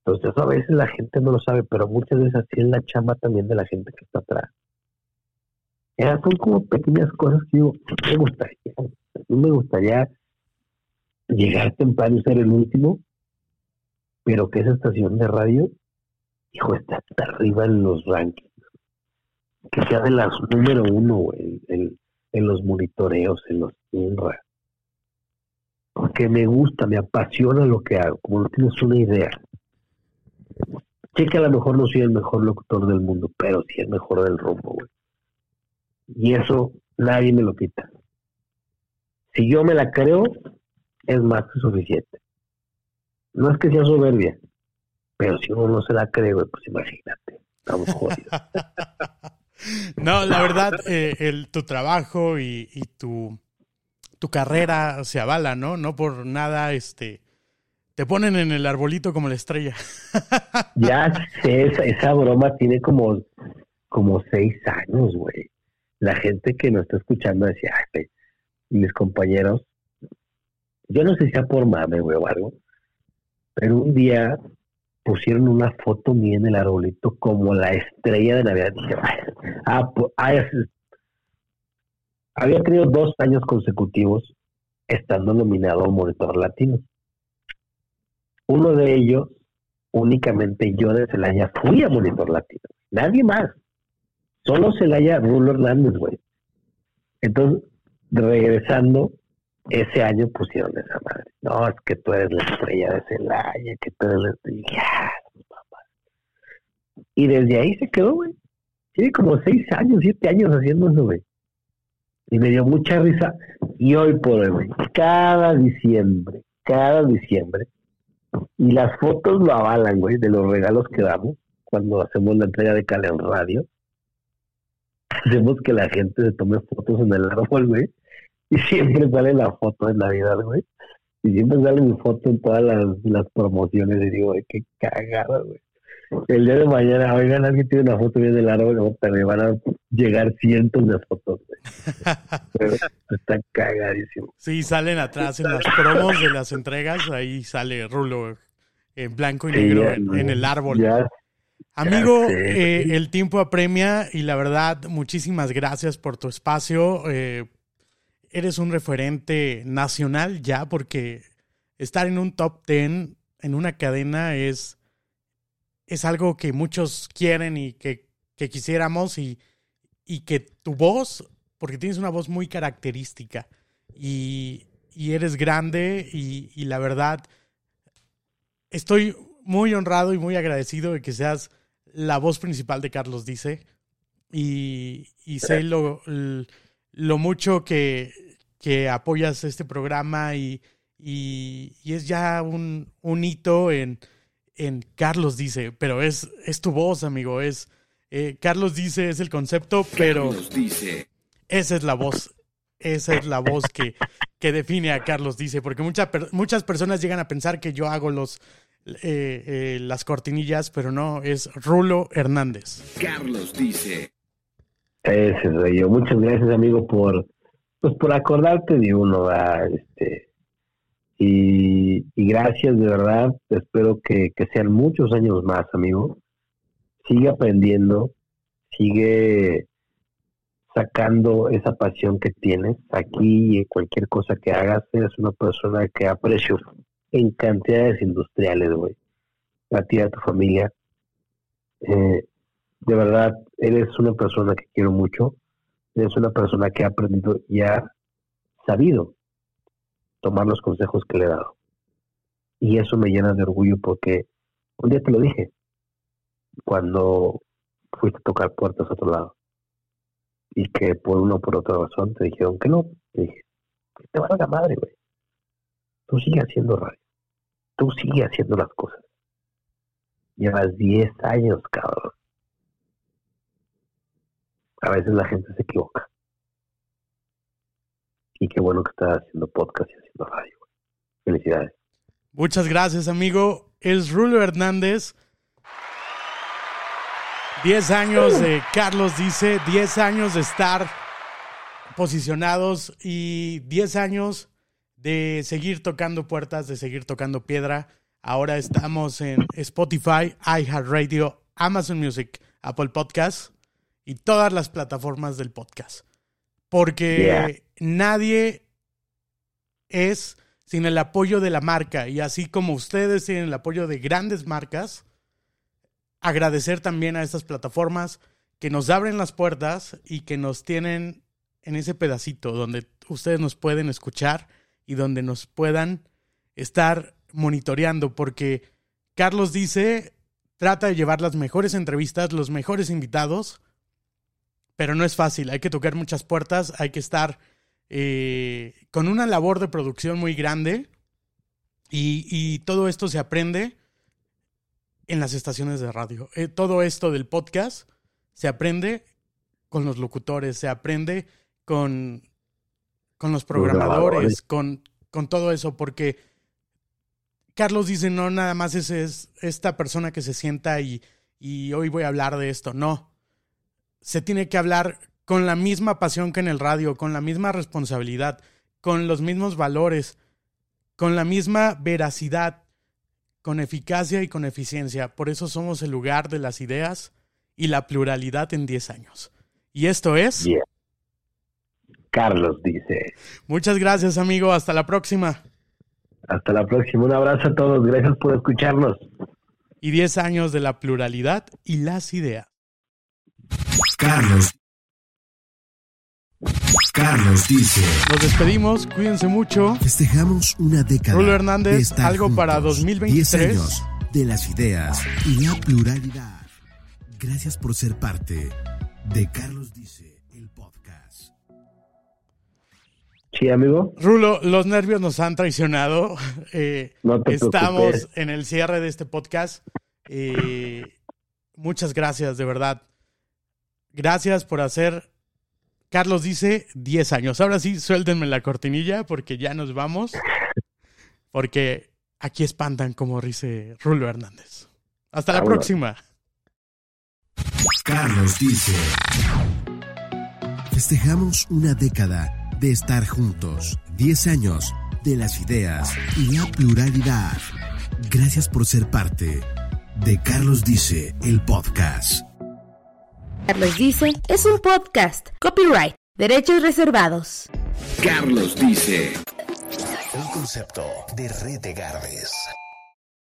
Entonces eso a veces la gente no lo sabe, pero muchas veces así es la chamba también de la gente que está atrás. Ya son como pequeñas cosas que yo me gustaría, me gustaría llegar temprano y ser el último, pero que esa estación de radio, hijo, está hasta arriba en los rankings. Que sea de las número uno, güey, en, en, los monitoreos, en los INRA. Porque me gusta, me apasiona lo que hago, como no tienes una idea. Sé que a lo mejor no soy el mejor locutor del mundo, pero sí el mejor del rumbo, güey. Y eso nadie me lo quita. Si yo me la creo, es más que suficiente. No es que sea soberbia, pero si uno no se la cree, pues imagínate, estamos jodidos.
no, la verdad, eh, el, tu trabajo y, y tu, tu carrera se avala, ¿no? No por nada, este, te ponen en el arbolito como la estrella.
ya sé, esa, broma tiene como, como seis años, güey. La gente que nos está escuchando decía, ay, mis compañeros, yo no sé si sea por mame, güey, o algo, pero un día pusieron una foto mía en el arbolito como la estrella de Navidad. Dije, ah, había tenido dos años consecutivos estando nominado a Monitor Latino. Uno de ellos, únicamente yo de Celaya, fui a Monitor Latino. Nadie más. Solo Celaya, Rulo Hernández, güey. Entonces, regresando, ese año pusieron esa madre. No, es que tú eres la estrella de Celaya, que tú eres la estrella. Y desde ahí se quedó, güey. Tiene como seis años, siete años haciendo eso, güey. Y me dio mucha risa. Y hoy por hoy, güey, cada diciembre, cada diciembre, y las fotos lo avalan, güey, de los regalos que damos cuando hacemos la entrega de Cale en radio. Hacemos que la gente se tome fotos en el árbol, güey. Y siempre sale la foto de Navidad, güey. Y siempre sale mi foto en todas las, las promociones. Y digo, güey, qué cagada, güey el día de mañana, oigan, alguien tiene una foto bien del árbol, me van a llegar cientos de fotos. está cagadísimo.
Sí, salen atrás en las promos de las entregas, ahí sale Rulo en blanco y negro en, el árbol. Amigo, eh, el tiempo apremia y la verdad, muchísimas gracias por tu espacio. Eh, eres un referente nacional ya porque estar en un top ten en una cadena es es algo que muchos quieren y que, quisiéramos y, que tu voz, porque tienes una voz muy característica y, eres grande y, la verdad, estoy muy honrado y muy agradecido de que seas la voz principal de Carlos Dice. Y, y sé lo, lo mucho que, que apoyas este programa y, y, es ya un, un hito en, en, Carlos Dice, pero es, es tu voz, amigo. Es eh, Carlos Dice es el concepto, pero
dice.
esa es la voz. Esa es la voz que, que define a Carlos Dice, porque muchas personas llegan a pensar que yo hago los, eh, eh, las cortinillas, pero no, es Rulo Hernández.
Carlos dice.
Ese soy yo. Muchas gracias, amigo, por pues por acordarte de uno, este y, gracias de verdad. Espero que, que sean muchos años más, amigo. Sigue aprendiendo, sigue sacando esa pasión que tienes aquí y cualquier cosa que hagas. Eres una persona que aprecio en cantidades industriales, güey. A ti, a tu familia. Eh, de verdad, eres una persona que quiero mucho. Eres una persona que ha aprendido y ha sabido tomar los consejos que le he dado. Y eso me llena de orgullo porque un día te lo dije, cuando fuiste a tocar puertas a otro lado y que por una o por otra razón te dijeron que no, te dije, que te van a madre, güey. Tú sigues haciendo radio tú sigues haciendo las cosas. Llevas 10 años, cabrón. A veces la gente se equivoca. Y qué bueno que estás haciendo podcast y haciendo radio. Felicidades.
Muchas gracias, amigo. Es Rulo Hernández. 10 años de Carlos dice, 10 años de estar posicionados y 10 años de seguir tocando puertas, de seguir tocando piedra. Ahora estamos en Spotify, iHeartRadio, Amazon Music, Apple Podcasts y todas las plataformas del podcast. Porque nadie es sin el apoyo de la marca y así como ustedes tienen el apoyo de grandes marcas, agradecer también a estas plataformas que nos abren las puertas y que nos tienen en ese pedacito donde ustedes nos pueden escuchar y donde nos puedan estar monitoreando, porque Carlos dice, trata de llevar las mejores entrevistas, los mejores invitados, pero no es fácil, hay que tocar muchas puertas, hay que estar eh, con una labor de producción muy grande y, todo esto se aprende en las estaciones de radio. Eh, todo esto del podcast se aprende con los locutores, se aprende con con los programadores, con, con todo eso, porque Carlos dice, no, nada más es, es esta persona que se sienta y, y hoy voy a hablar de esto. No, se tiene que hablar con la misma pasión que en el radio, con la misma responsabilidad, con los mismos valores, con la misma veracidad, con eficacia y con eficiencia. Por eso somos el lugar de las ideas y la pluralidad en 10 años. Y esto es...
Carlos dice.
Muchas gracias, amigo. Hasta la próxima.
Hasta la próxima. Un abrazo a todos. Gracias por escucharnos.
Y 10 años de la pluralidad y las ideas.
Carlos. Carlos dice.
Nos despedimos, cuídense mucho.
Festejamos una década.
Rulo Hernández, algo para 2023.
10 años de las ideas y la pluralidad. Gracias por ser parte de Carlos dice.
Sí, amigo.
Rulo, los nervios nos han traicionado. Eh, estamos en el cierre de este podcast. Eh, muchas gracias, de verdad. Gracias por hacer. Carlos dice 10 años. Ahora sí, suéltenme la cortinilla porque ya nos vamos. Porque aquí espantan, como dice Rulo Hernández. Hasta la próxima.
Carlos dice. Festejamos una década de estar juntos. 10 años de las ideas y la pluralidad. Gracias por ser parte de Carlos Dice, el podcast.
Carlos Dice es un podcast. Copyright. Derechos reservados.
Carlos Dice. Un concepto de Red de Gardes.